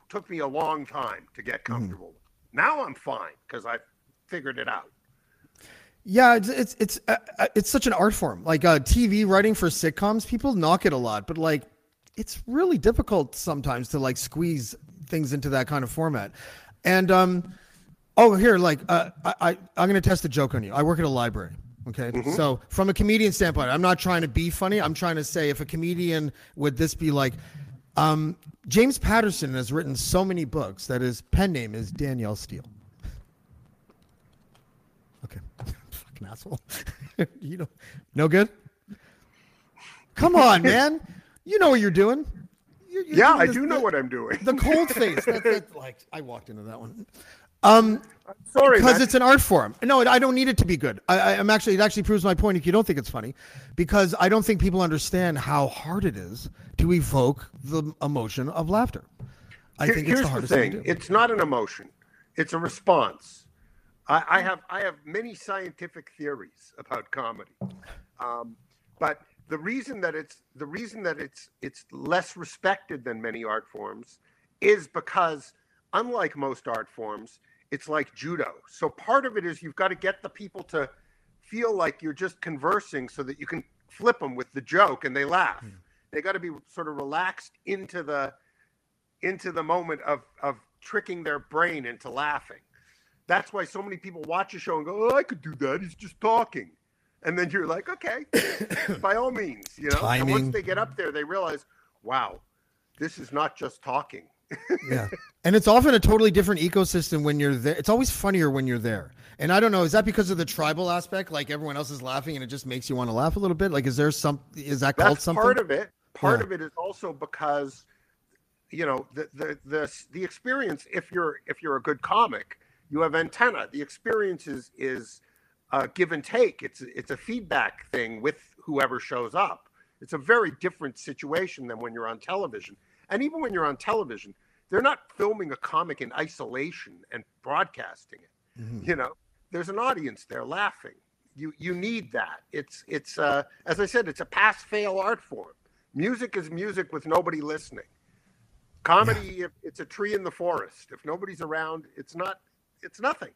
took me a long time to get Mm-hmm. comfortable. with. Now I'm fine because I figured it out. Yeah, it's it's it's uh, uh, it's such an art form. Like uh, TV writing for sitcoms, people knock it a lot, but like it's really difficult sometimes to like squeeze things into that kind of format. And um, oh, here, like uh, I, I I'm gonna test a joke on you. I work at a library. Okay, so from a comedian standpoint, I'm not trying to be funny. I'm trying to say if a comedian would this be like. Um, James Patterson has written so many books that his pen name is Danielle Steel. Okay. Fucking asshole. you know, no good? Come on, man. You know what you're doing. You're, you're Yeah, doing I do know the- what I'm doing. The cold face. That, that, like, I walked into that one. Um, Sorry, because man. it's an art form. No, I don't need it to be good. I, I'm actually, it actually proves my point if you don't think it's funny, because I don't think people understand how hard it is to evoke the emotion of laughter. I Here- think it's the the, hardest thing thing: to do. it's not an emotion; it's a response. I, I have I have many scientific theories about comedy, um, but the reason that it's the reason that it's it's less respected than many art forms is because, unlike most art forms, it's like judo. So part of it is you've got to get the people to feel like you're just conversing, so that you can flip them with the joke and they laugh. Hmm. They got to be sort of relaxed into the into the moment of of tricking their brain into laughing. That's why so many people watch a show and go, "Oh, I could do that. He's just talking," and then you're like, "Okay, by all means," you know. And once they get up there, they realize, "Wow, this is not just talking." Yeah. And it's often a totally different ecosystem when you're there. It's always funnier when you're there. And I don't know, is that because of the tribal aspect? Like everyone else is laughing and it just makes you want to laugh a little bit? Like, is there some, is that called That's something? part of it. Part Yeah. of it is also because, you know, the the the the experience. If you're if you're a good comic, you have antenna. The experience is is uh, give and take. It's it's a feedback thing with whoever shows up. It's a very different situation than when you're on television. And even when you're on television, they're not filming a comic in isolation and broadcasting it. Mhm. You know, there's an audience there laughing. You you need that. It's it's uh, as I said, it's a pass fail art form. Music is music with nobody listening. Comedy, if it's a tree in the forest. If nobody's around, it's not. It's nothing.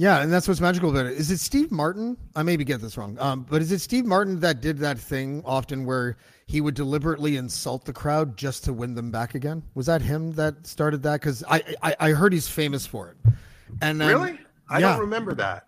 Yeah, and that's what's magical about it. Is it Steve Martin? I maybe get this wrong. Um, but is it Steve Martin that did that thing often where he would deliberately insult the crowd just to win them back again? Was that him that started that? Because I, I I heard he's famous for it. And then, really? I yeah. don't remember that.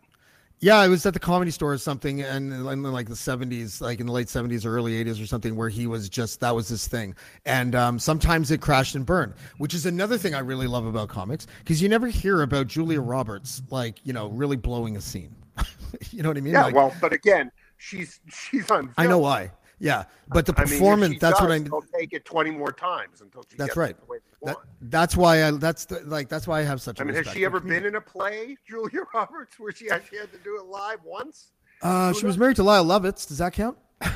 Yeah, I was at the comedy store or something, and in, like the seventies, like in the late seventies or early eighties or something, where he was just that was his thing. And um, sometimes it crashed and burned, which is another thing I really love about comics because you never hear about Julia Roberts like you know really blowing a scene. you know what I mean? Yeah. Like, well, but again, she's she's on. I know why. Yeah, but the I mean, if performance—that's what does, I mean. They'll take it twenty more times until she That's gets right. it the way they That, want. that's why I. That's the, like that's why I have such. a I mean, has she ever been in a play, Julia Roberts, where she actually had to do it live once? Uh, she was married to Lyle Lovett. Does that count?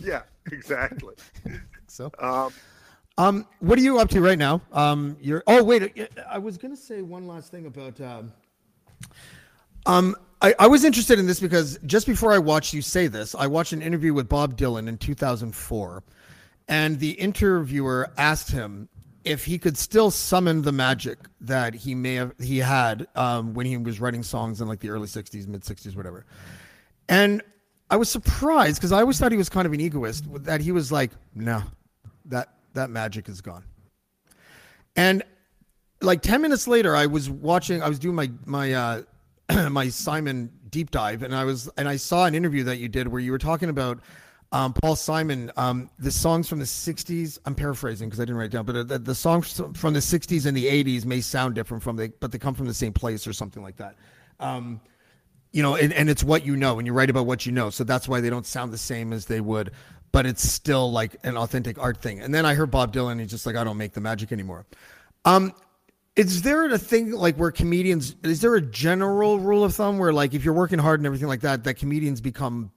Yeah, exactly. So. um, Um, what are you up to right now? Um, you're. Oh wait, uh, I was gonna say one last thing about. Um, um, I, I was interested in this because just before I watched you say this, I watched an interview with Bob Dylan in 2004, and the interviewer asked him if he could still summon the magic that he may have he had um, when he was writing songs in like the early 60s, mid 60s, whatever. And I was surprised because I always thought he was kind of an egoist that he was like, no, that that magic is gone. And like 10 minutes later, I was watching, I was doing my, my, uh, my Simon deep dive, and I was and I saw an interview that you did where you were talking about um, Paul Simon, um, the songs from the '60s. I'm paraphrasing because I didn't write it down, but the, the songs from the '60s and the '80s may sound different from the, but they come from the same place or something like that. Um, you know, and, and it's what you know, and you write about what you know, so that's why they don't sound the same as they would. But it's still like an authentic art thing. And then I heard Bob Dylan, he's just like, I don't make the magic anymore. Um, is there a thing like where comedians? Is there a general rule of thumb where like if you're working hard and everything like that, that comedians become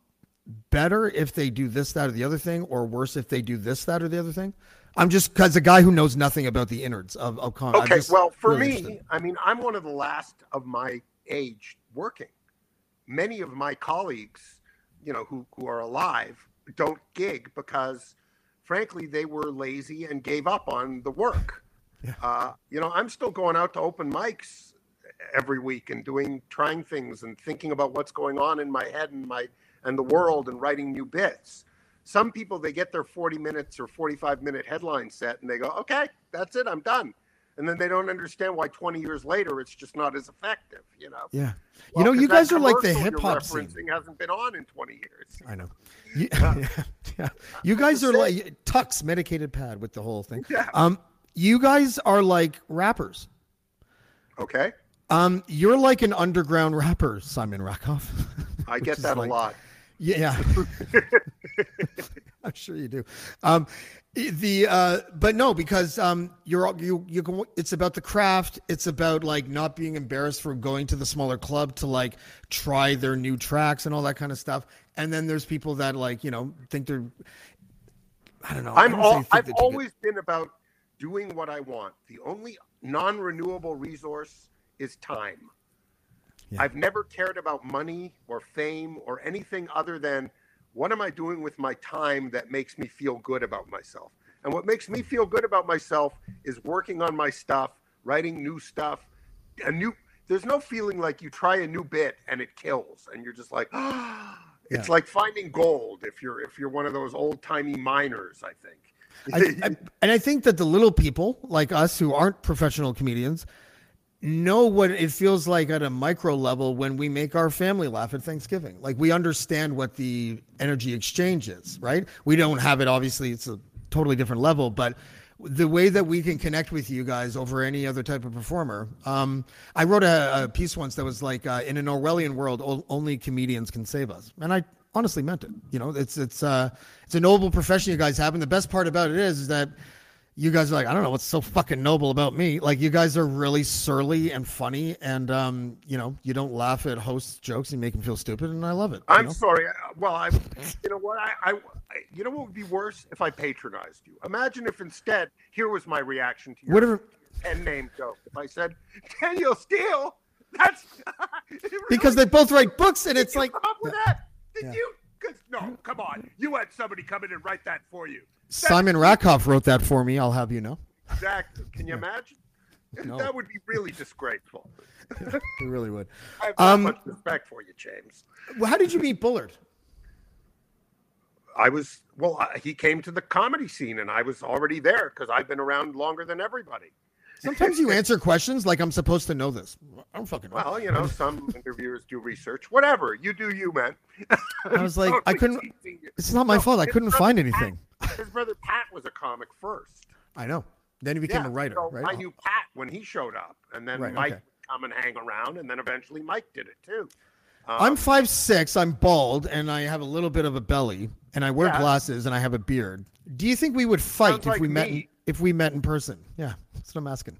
better if they do this, that, or the other thing, or worse if they do this, that, or the other thing? I'm just because a guy who knows nothing about the innards of, of con. Okay, well, for really me, interested. I mean, I'm one of the last of my age working. Many of my colleagues, you know, who, who are alive, don't gig because, frankly, they were lazy and gave up on the work. Yeah. Uh, you know, I'm still going out to open mics every week and doing trying things and thinking about what's going on in my head and my and the world and writing new bits. Some people they get their 40 minutes or 45 minute headline set and they go, "Okay, that's it, I'm done." And then they don't understand why 20 years later it's just not as effective, you know. Yeah. Well, you know, you guys are like the hip hop scene. hasn't been on in 20 years. I know. You, yeah, yeah. You guys are like Tux medicated pad with the whole thing. Yeah. Um you guys are like rappers. Okay. Um, you're like an underground rapper, Simon Rakoff. I get that like, a lot. Yeah, I'm sure you do. Um, the uh, but no, because um, you're you you it's about the craft. It's about like not being embarrassed for going to the smaller club to like try their new tracks and all that kind of stuff. And then there's people that like you know think they're I don't know. I'm all, I've always been about doing what I want. The only non renewable resource is time. Yeah. I've never cared about money or fame or anything other than what am I doing with my time that makes me feel good about myself? And what makes me feel good about myself is working on my stuff, writing new stuff, a new there's no feeling like you try a new bit and it kills and you're just like oh, it's yeah. like finding gold if you're if you're one of those old timey miners i think I, I, and I think that the little people like us who aren't professional comedians know what it feels like at a micro level when we make our family laugh at Thanksgiving. Like we understand what the energy exchange is, right? We don't have it, obviously, it's a totally different level, but the way that we can connect with you guys over any other type of performer. Um, I wrote a, a, piece once that was like, uh, in an Orwellian world, only comedians can save us. And I honestly meant it. You know, it's it's uh it's a noble profession you guys have, and the best part about it is, is that you guys are like, I don't know what's so fucking noble about me. Like you guys are really surly and funny, and um, you know, you don't laugh at hosts' jokes and make them feel stupid, and I love it. I'm know? sorry. Well, I, you know what, I, I, you know what would be worse if I patronized you. Imagine if instead here was my reaction to your Whatever. pen name joke. If I said Daniel Steele, that's really, because they both write books, and it's like. Up with that? Did yeah. you? No, come on. You had somebody come in and write that for you. That's, Simon Rakoff wrote that for me. I'll have you know. Exactly. Can you imagine? No. That would be really disgraceful. it really would. I have um, much respect for you, James. Well, how did you meet Bullard? I was well. he came to the comedy scene, and I was already there because I've been around longer than everybody. Sometimes you answer questions like I'm supposed to know this. I don't fucking know. Well, you know, some interviewers do research. Whatever you do, you man. I was like, I couldn't. It's not my no, fault. I couldn't find anything. Pat, his brother Pat was a comic first. I know. Then he became yeah, a writer. So right? I knew Pat when he showed up, and then right, Mike okay. come and hang around, and then eventually Mike did it too. Um, I'm five six. I'm bald, and I have a little bit of a belly, and I wear yeah. glasses, and I have a beard. Do you think we would fight Sounds if like we met? If we met in person? Yeah. That's what I'm asking.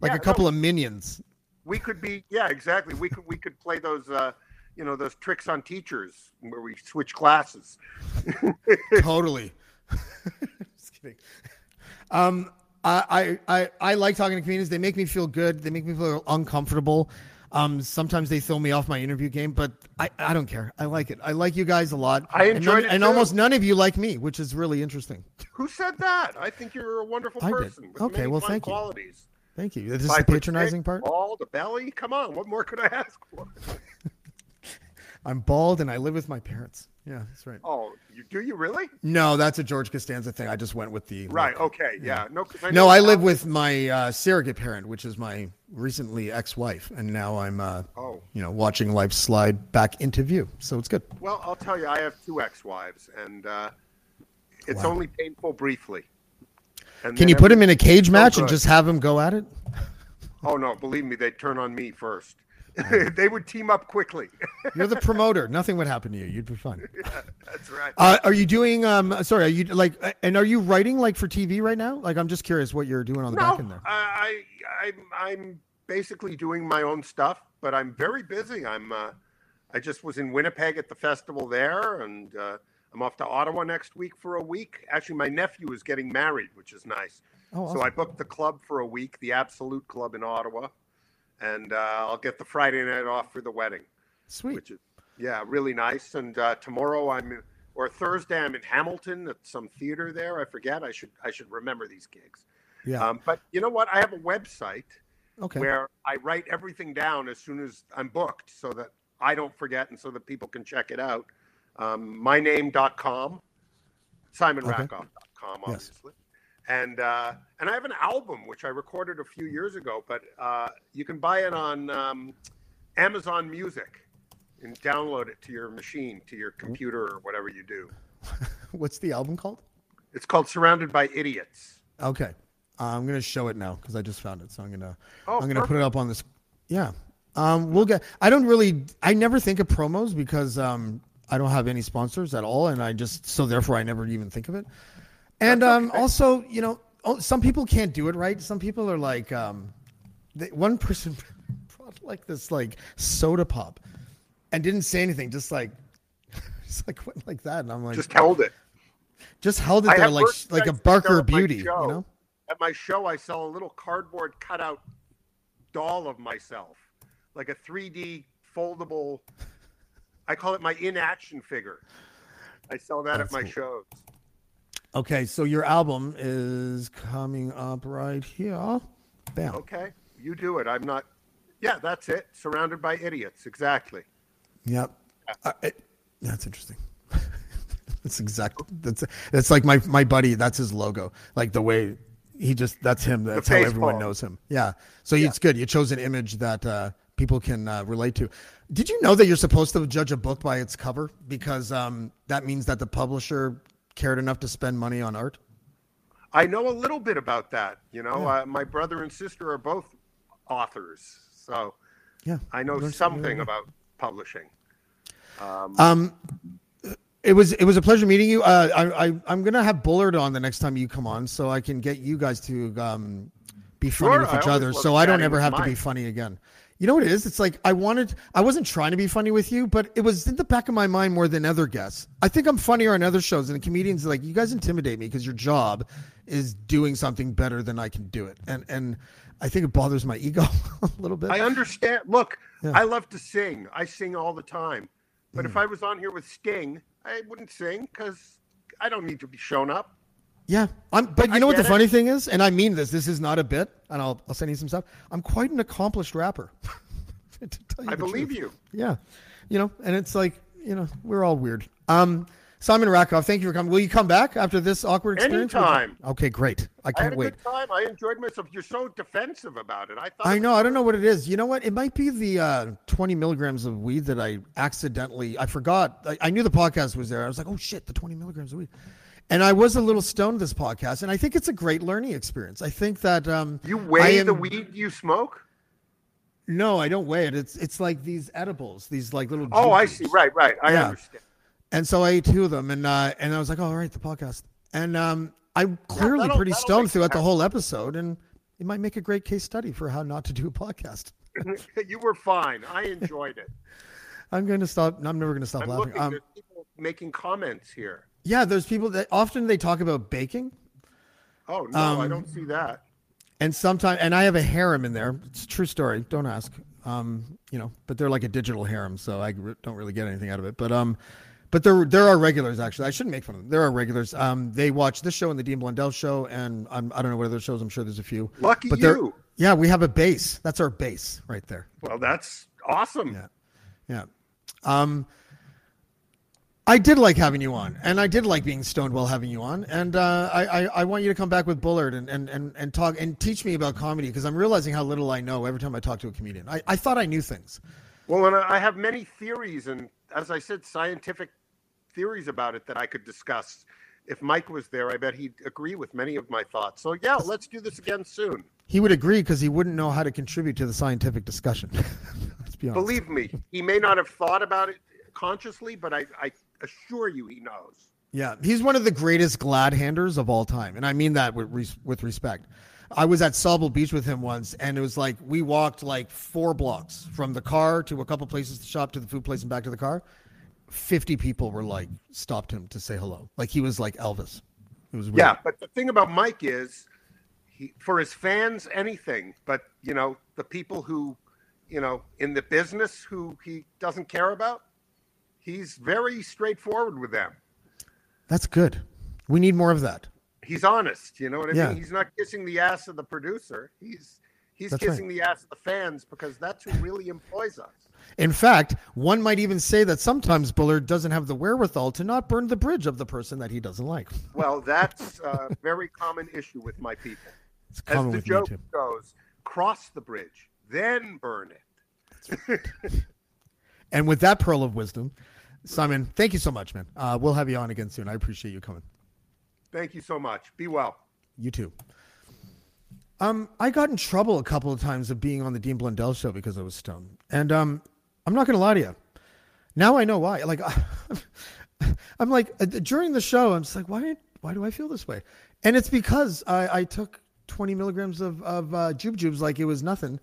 Like yeah, a couple no, of minions. We could be, yeah, exactly. We could we could play those, uh, you know, those tricks on teachers where we switch classes. totally. Just kidding. Um, I, I I like talking to comedians. They make me feel good. They make me feel uncomfortable. Um, sometimes they throw me off my interview game, but I, I don't care. I like it. I like you guys a lot. I enjoyed and none, and almost none of you like me, which is really interesting. Who said that? I think you're a wonderful person. okay, well, thank qualities. you. Thank you. This is the patronizing part. All the belly. Come on, what more could I ask for? I'm bald and I live with my parents. Yeah, that's right. Oh, you do you really? No, that's a George Costanza thing. I just went with the Right. Okay. Yeah. No. 'cause I No, I live with my uh, surrogate parent, which is my recently ex-wife, and now I'm, uh, Oh. you know, watching life slide back into view. So it's good. Well, I'll tell you, I have two ex-wives, and uh, it's Wow. only painful briefly. And Can you put every- him in a cage match and just have him go at it? Oh no, believe me, they'd turn on me first. they would team up quickly. You're the promoter. Nothing would happen to you. You'd be fine. That's right. Uh, are you doing? Um, sorry, are you like? uh, And are you writing like for TV right now? Like, I'm just curious what you're doing on the back end there. I, I, I'm, I'm basically doing my own stuff, but I'm very busy. I'm, uh, I just was in Winnipeg at the festival there, and uh, I'm off to Ottawa next week for a week. Actually, my nephew is getting married, which is nice. Oh, So I booked the club for a week, the Absolute Club in Ottawa, and uh, I'll get the Friday night off for the wedding, Sweet. which is yeah, really nice. And uh, tomorrow I'm or Thursday I'm in Hamilton at some theater there. I forget. I should I should remember these gigs. Yeah. Um, but you know what? I have a website okay. where I write everything down as soon as I'm booked, so that I don't forget, and so that people can check it out. Um, myname.com, simonrakoff.com, Yes. obviously. And uh, and I have an album which I recorded a few years ago, but uh, you can buy it on um, Amazon Music and download it to your machine, to your computer, or whatever you do. What's the album called? It's called "Surrounded by Idiots." Okay. Uh, I'm gonna show it now because I just found it. So I'm gonna Oh, I'm gonna put it up on this. Yeah. Um, we'll get. I don't really. I never think of promos because um, I don't have any sponsors at all, and I just so therefore I never even think of it. And um, okay. also, you know, oh, some people can't do it right. Some people are like, um, they, one person brought like this like soda pop, and didn't say anything, just like, just like went like that, and I'm like, Just held it. just held it I there like like a Barker sell at my Beauty, you know. At my show, I sell a little cardboard cutout doll of myself, like a 3D foldable. I call it my in-action figure. I sell that That's at my cool. shows. Okay, so your album is coming up right here. Bam. Okay, you do it. I'm not. Yeah, that's it. Surrounded by idiots. Exactly. Yep. Uh, it- that's interesting. that's exact. That's that's like my my buddy. That's his logo. Like the way he just. That's him. That's how everyone knows him. Yeah. So it's good. You chose an image that uh, people can uh, relate to. Did you know that you're supposed to judge a book by its cover because um, that means that the publisher cared enough to spend money on art? I know a little bit about that. You know, uh, my brother and sister are both authors, so Yeah. I know Learn something new. about publishing. Um, it was it was a pleasure meeting you. Uh, I, I I'm gonna have Bullard on the next time you come on, so I can get you guys to um, be funny Sure, with each other, so I don't ever have to be funny again. You know what it is? It's like I wanted. I wasn't trying to be funny with you, but it was in the back of my mind more than other guests. I think I'm funnier on other shows, and the comedians are like, you guys intimidate me because your job is doing something better than I can do it, and and I think it bothers my ego a little bit. I understand. Look, Yeah. I love to sing. I sing all the time. But Mm. if I was on here with Sting, I wouldn't sing because I don't need to be shown up. Yeah, I'm. But you know what the it. funny thing is, and I mean this. This is not a bit, and I'll I'll send you some stuff. I'm quite an accomplished rapper. to tell you I believe truth. you. Yeah, you know, and it's like you know we're all weird. Um, Simon Rakoff, thank you for coming. Will you come back after this awkward experience? Anytime. Okay, great. I can't I had a wait. good time. I enjoyed myself. You're so defensive about it. I thought I know. I don't know what it is. You know what? It might be the uh, 20 milligrams of weed that I accidentally. I forgot. I, I knew the podcast was there. I was like, oh shit, the 20 milligrams of weed. And I was a little stoned this podcast, and I think it's a great learning experience. I think that um, You weigh am- the weed you smoke? No, I don't weigh it. It's it's like these edibles, these like little. Oh, I see. Right, right. I Yeah. understand. And so I ate two of them, and uh, and I was like, oh, all right, the podcast. And um, I'm clearly that'll- pretty stoned throughout the whole episode, and it might make a great case study for how not to do a podcast. you were fine. I enjoyed it. I'm going to stop. I'm never going to stop I'm laughing. Um, people making comments here. Yeah, there's people that often they talk about baking, Oh no, I Um, don't see that. and sometimes, and I have a harem in there. It's a true story. Don't ask. Um, you know, but they're like a digital harem, so I re- don't really get anything out of it. But um, but there there are regulars actually. I shouldn't make fun of them. There are regulars. Um, they watch this show and the Dean Blundell show, and I'm, I don't know what other shows. I'm sure there's a few. Lucky but you. Yeah, we have a base. That's our base right there. Well, that's awesome. Yeah. Yeah. Um, I did like having you on, and I did like being stoned while having you on. And uh, I, I, I want you to come back with Bullard and, and, and, and talk and teach me about comedy because I'm realizing how little I know every time I talk to a comedian. I, I thought I knew things. Well, and I have many theories, and as I said, scientific theories about it that I could discuss. If Mike was there, I bet he'd agree with many of my thoughts. So, yeah, let's do this again soon. He would agree because he wouldn't know how to contribute to the scientific discussion. let's be honest. Believe me, he may not have thought about it consciously, but I, I assure you he knows. Yeah, he's one of the greatest glad handers of all time, and I mean that with res- with respect. I was at Sauble Beach with him once, and it was like we walked like four blocks from the car to a couple places to shop to the food place and back to the car. Fifty people were like stopped him to say hello, like he was like Elvis. It was weird. Yeah, but the thing about Mike is, he for his fans anything, but you know the people who, you know, in the business who he doesn't care about, he's very straightforward with them. that's good. We need more of that. He's honest. You know what I Yeah. mean? He's not kissing the ass of the producer. He's he's That's right. kissing the ass of the fans because that's who really employs us. In fact, one might even say that sometimes Bullard doesn't have the wherewithal to not burn the bridge of the person that he doesn't like. Well, that's a very common issue with my people. It's As the joke goes, cross the bridge, then burn it. Right. And with that pearl of wisdom, Simon, thank you so much, man. Uh, we'll have you on again soon. I appreciate you coming. Thank you so much. Be well. You too. Um, I got in trouble a couple of times of being on the Dean Blundell show because I was stoned, and um, I'm not going to lie to you. Now I know why. Like, I'm like uh, during the show, I'm just like, why? Why do I feel this way? And it's because I, I took 20 milligrams of of uh, Jube Jubes like it was nothing,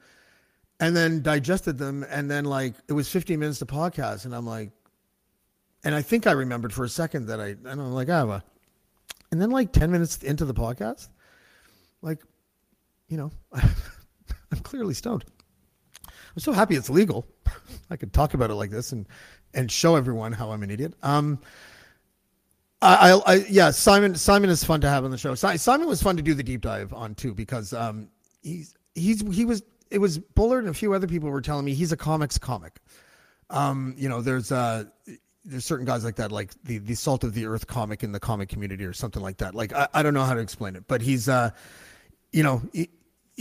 and then digested them, and then like it was 15 minutes to podcast, and I'm like, and I think I remembered for a second that I, I don't like I have a, and then like 10 minutes into the podcast, like, you know, I'm clearly stoned. I'm so happy it's legal. I could talk about it like this and and show everyone how I'm an idiot. Um, I, I, I yeah, Simon Simon is fun to have on the show. Si- Simon was fun to do the deep dive on too because um he's he's he was it was Bullard and a few other people were telling me he's a comics comic. Um, you know, there's uh there's certain guys like that, like the the salt of the earth comic in the comic community or something like that. Like I, I don't know how to explain it, but he's uh you know he,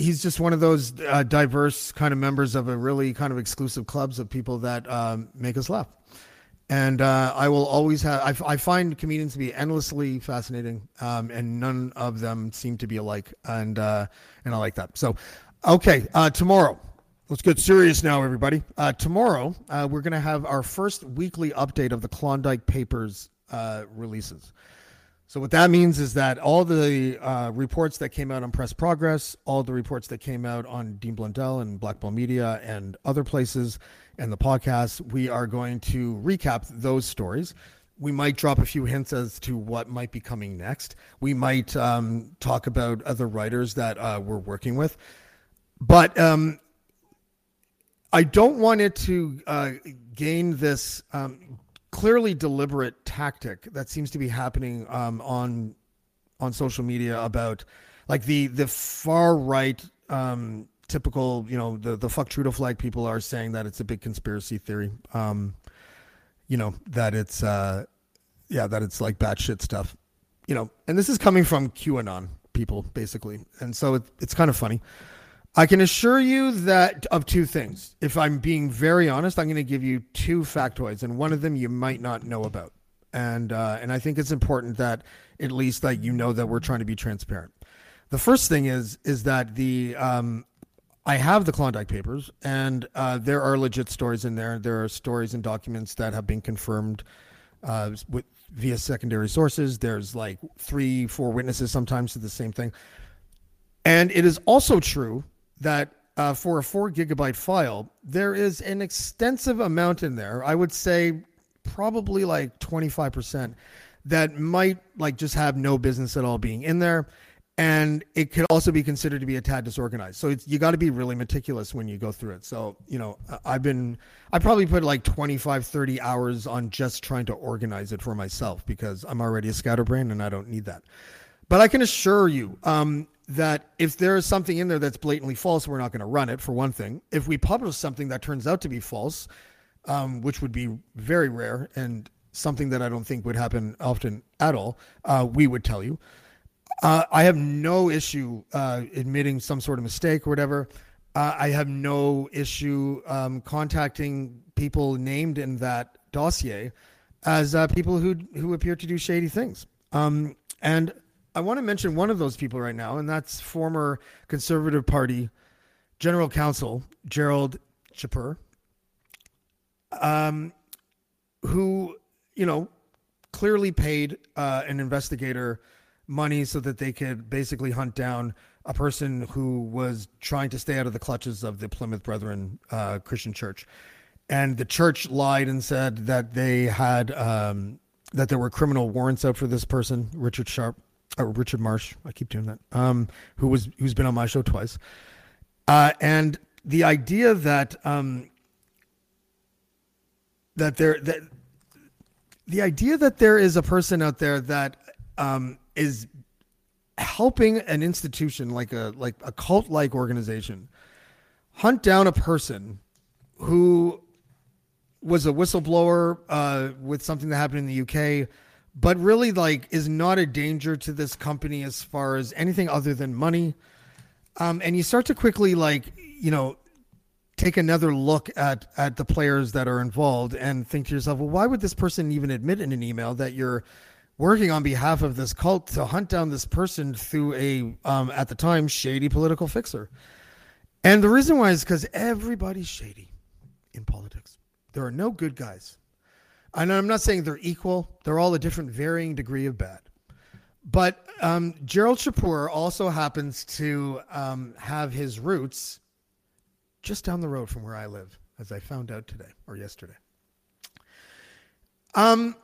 he's just one of those uh, diverse kind of members of a really kind of exclusive clubs of people that um, make us laugh. And uh, I will always have. I, I find comedians to be endlessly fascinating, um, and none of them seem to be alike. And uh, and I like that. So, okay, uh, tomorrow. Let's get serious now, everybody. Uh, tomorrow, uh, we're going to have our first weekly update of the Klondike Papers uh, releases. So what that means is that all the uh, reports that came out on Press Progress, all the reports that came out on Dean Blundell and Black Ball Media and other places, and the podcast, we are going to recap those stories. We might drop a few hints as to what might be coming next. We might um, talk about other writers that uh, we're working with, but um, I don't want it to uh, gain this um, clearly deliberate tactic that seems to be happening um, on on social media about like the the far right um, typical you know the the fuck Trudeau flag people are saying that it's a big conspiracy theory. Um, you know that it's uh, yeah that it's like batshit stuff. You know, and this is coming from QAnon people basically, and so it, it's kind of funny. I can assure you that of two things. If I'm being very honest, I'm going to give you two factoids, and one of them you might not know about. And uh, and I think it's important that at least that you know that we're trying to be transparent. The first thing is is that the um, I have the Klondike Papers, and uh, there are legit stories in there. There are stories and documents that have been confirmed uh, with, via secondary sources. There's like three, four witnesses sometimes to the same thing. And it is also true that uh, for a four gigabyte file, there is an extensive amount in there. I would say probably like 25% that might like just have no business at all being in there. And it could also be considered to be a tad disorganized. So you got to be really meticulous when you go through it. So, you know, I've been, I probably put like 25, 30 hours on just trying to organize it for myself because I'm already a scatterbrain and I don't need that. But I can assure you um, that if there is something in there that's blatantly false, we're not going to run it, for one thing. If we publish something that turns out to be false, um, which would be very rare and something that I don't think would happen often at all, uh, we would tell you. Uh, I have no issue uh, admitting some sort of mistake or whatever. Uh, I have no issue um, contacting people named in that dossier as uh, people who who appear to do shady things. Um, and I want to mention one of those people right now, and that's former Conservative Party General Counsel Gerald Chipeur, um, who you know clearly paid uh, an investigator money so that they could basically hunt down a person who was trying to stay out of the clutches of the Plymouth Brethren uh, Christian Church, and the church lied and said that they had um, that there were criminal warrants out for this person, Richard Sharp or Richard Marsh. I keep doing that. Um, who was who's been on my show twice, uh, and the idea that um, that there that the idea that there is a person out there that um, is helping an institution like a like a cult like organization hunt down a person who was a whistleblower uh, with something that happened in the UK, but really like is not a danger to this company as far as anything other than money. Um, and you start to quickly like you know take another look at at the players that are involved and think to yourself, well, why would this person even admit in an email that you're working on behalf of this cult to hunt down this person through a um, at the time shady political fixer? And the reason why is because everybody's shady in politics. There are no good guys. And I'm not saying they're equal. They're all a different varying degree of bad. But um, Gerald Chipeur also happens to um, have his roots just down the road from where I live, as I found out today or yesterday. Um,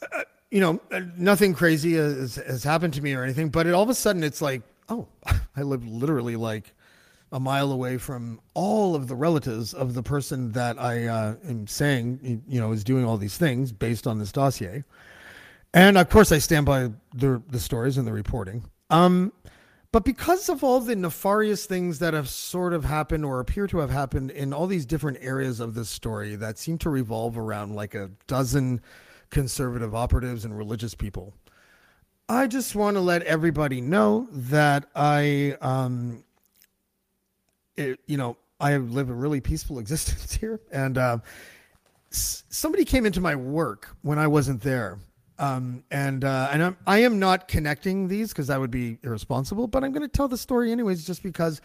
uh, you know, uh, nothing crazy has, has happened to me or anything, but it, all of a sudden it's like, oh, I live literally like a mile away from all of the relatives of the person that I uh, am saying, you know, is doing all these things based on this dossier. And of course, I stand by the the stories and the reporting. Um, but because of all the nefarious things that have sort of happened or appear to have happened in all these different areas of this story that seem to revolve around like a dozen conservative operatives and religious people, I just want to let everybody know that I, um, it, you know, I live a really peaceful existence here. And s- somebody came into my work when I wasn't there um, and uh, and I'm, I am not connecting these because that would be irresponsible. But I'm going to tell the story anyways, just because,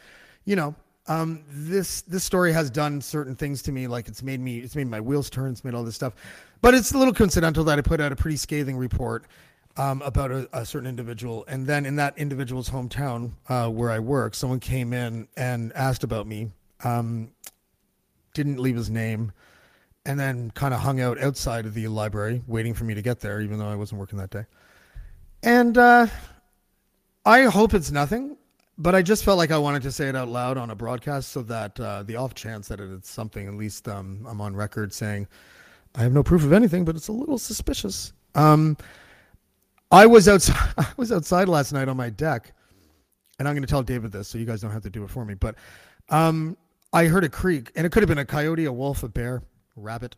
you know, um, this this story has done certain things to me. Like it's made me, it's made my wheels turn. It's made all this stuff. But it's a little coincidental that I put out a pretty scathing report um, about a, a, certain individual, and then in that individual's hometown uh, where I work, someone came in and asked about me. Um, didn't leave his name and then kind of hung out outside of the library waiting for me to get there, even though I wasn't working that day. And uh, I hope it's nothing, but I just felt like I wanted to say it out loud on a broadcast so that uh, the off chance that it's something, at least um, I'm on record saying I have no proof of anything, but it's a little suspicious. Um, I was outside. I was outside last night on my deck, and I'm going to tell David this, so you guys don't have to do it for me. But um, I heard a creak, and it could have been a coyote, a wolf, a bear a rabbit.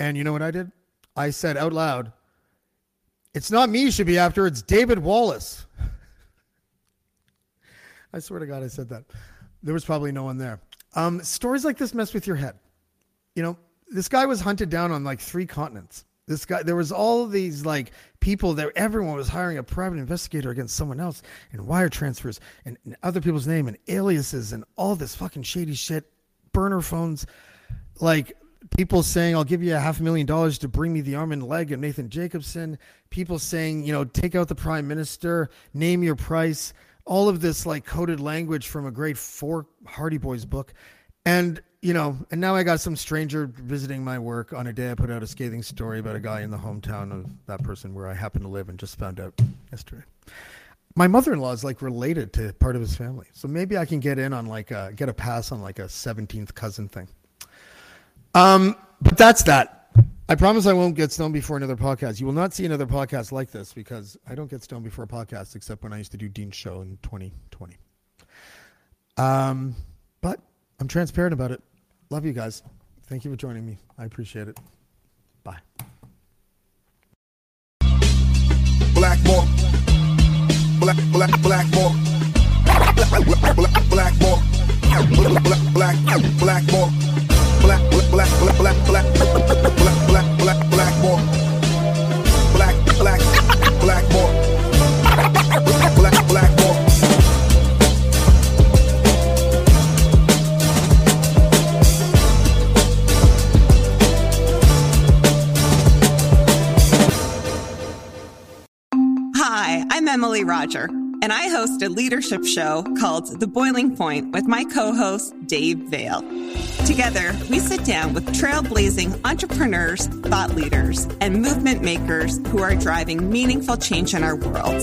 And you know what I did? I said out loud, It's not me you should be after, it's David Wallace. I swear to God, I said that. There was probably no one there. Um, stories like this mess with your head. You know, this guy was hunted down on like three continents. This guy, there was all these like people that everyone was hiring a private investigator against someone else and wire transfers and, and other people's name and aliases and all this fucking shady shit, burner phones. Like people saying I'll give you a half a million dollars to bring me the arm and leg of Nathan Jacobson, people saying, you know, take out the prime minister, name your price, all of this like coded language from a great four Hardy Boys book. And, you know, and now I got some stranger visiting my work on a day I put out a scathing story about a guy in the hometown of that person where I happen to live and just found out yesterday. My mother-in-law is like related to part of his family. So maybe I can get in on like a, get a pass on like a 17th cousin thing. Um, but that's that. I promise I won't get stoned before another podcast. You will not see another podcast like this because I don't get stoned before a podcast except when I used to do Dean's show in 2020. Um, but I'm transparent about it. Love you guys. Thank you for joining me. I appreciate it. Bye. Black. Black, black, black. Black, black, black, black. Black, black, black, black Mark. Black, black, black, black, black, black, black, Emily Roger, and I host a leadership show called The Boiling Point with my co host, Dave Vale. Together, we sit down with trailblazing entrepreneurs, thought leaders, and movement makers who are driving meaningful change in our world.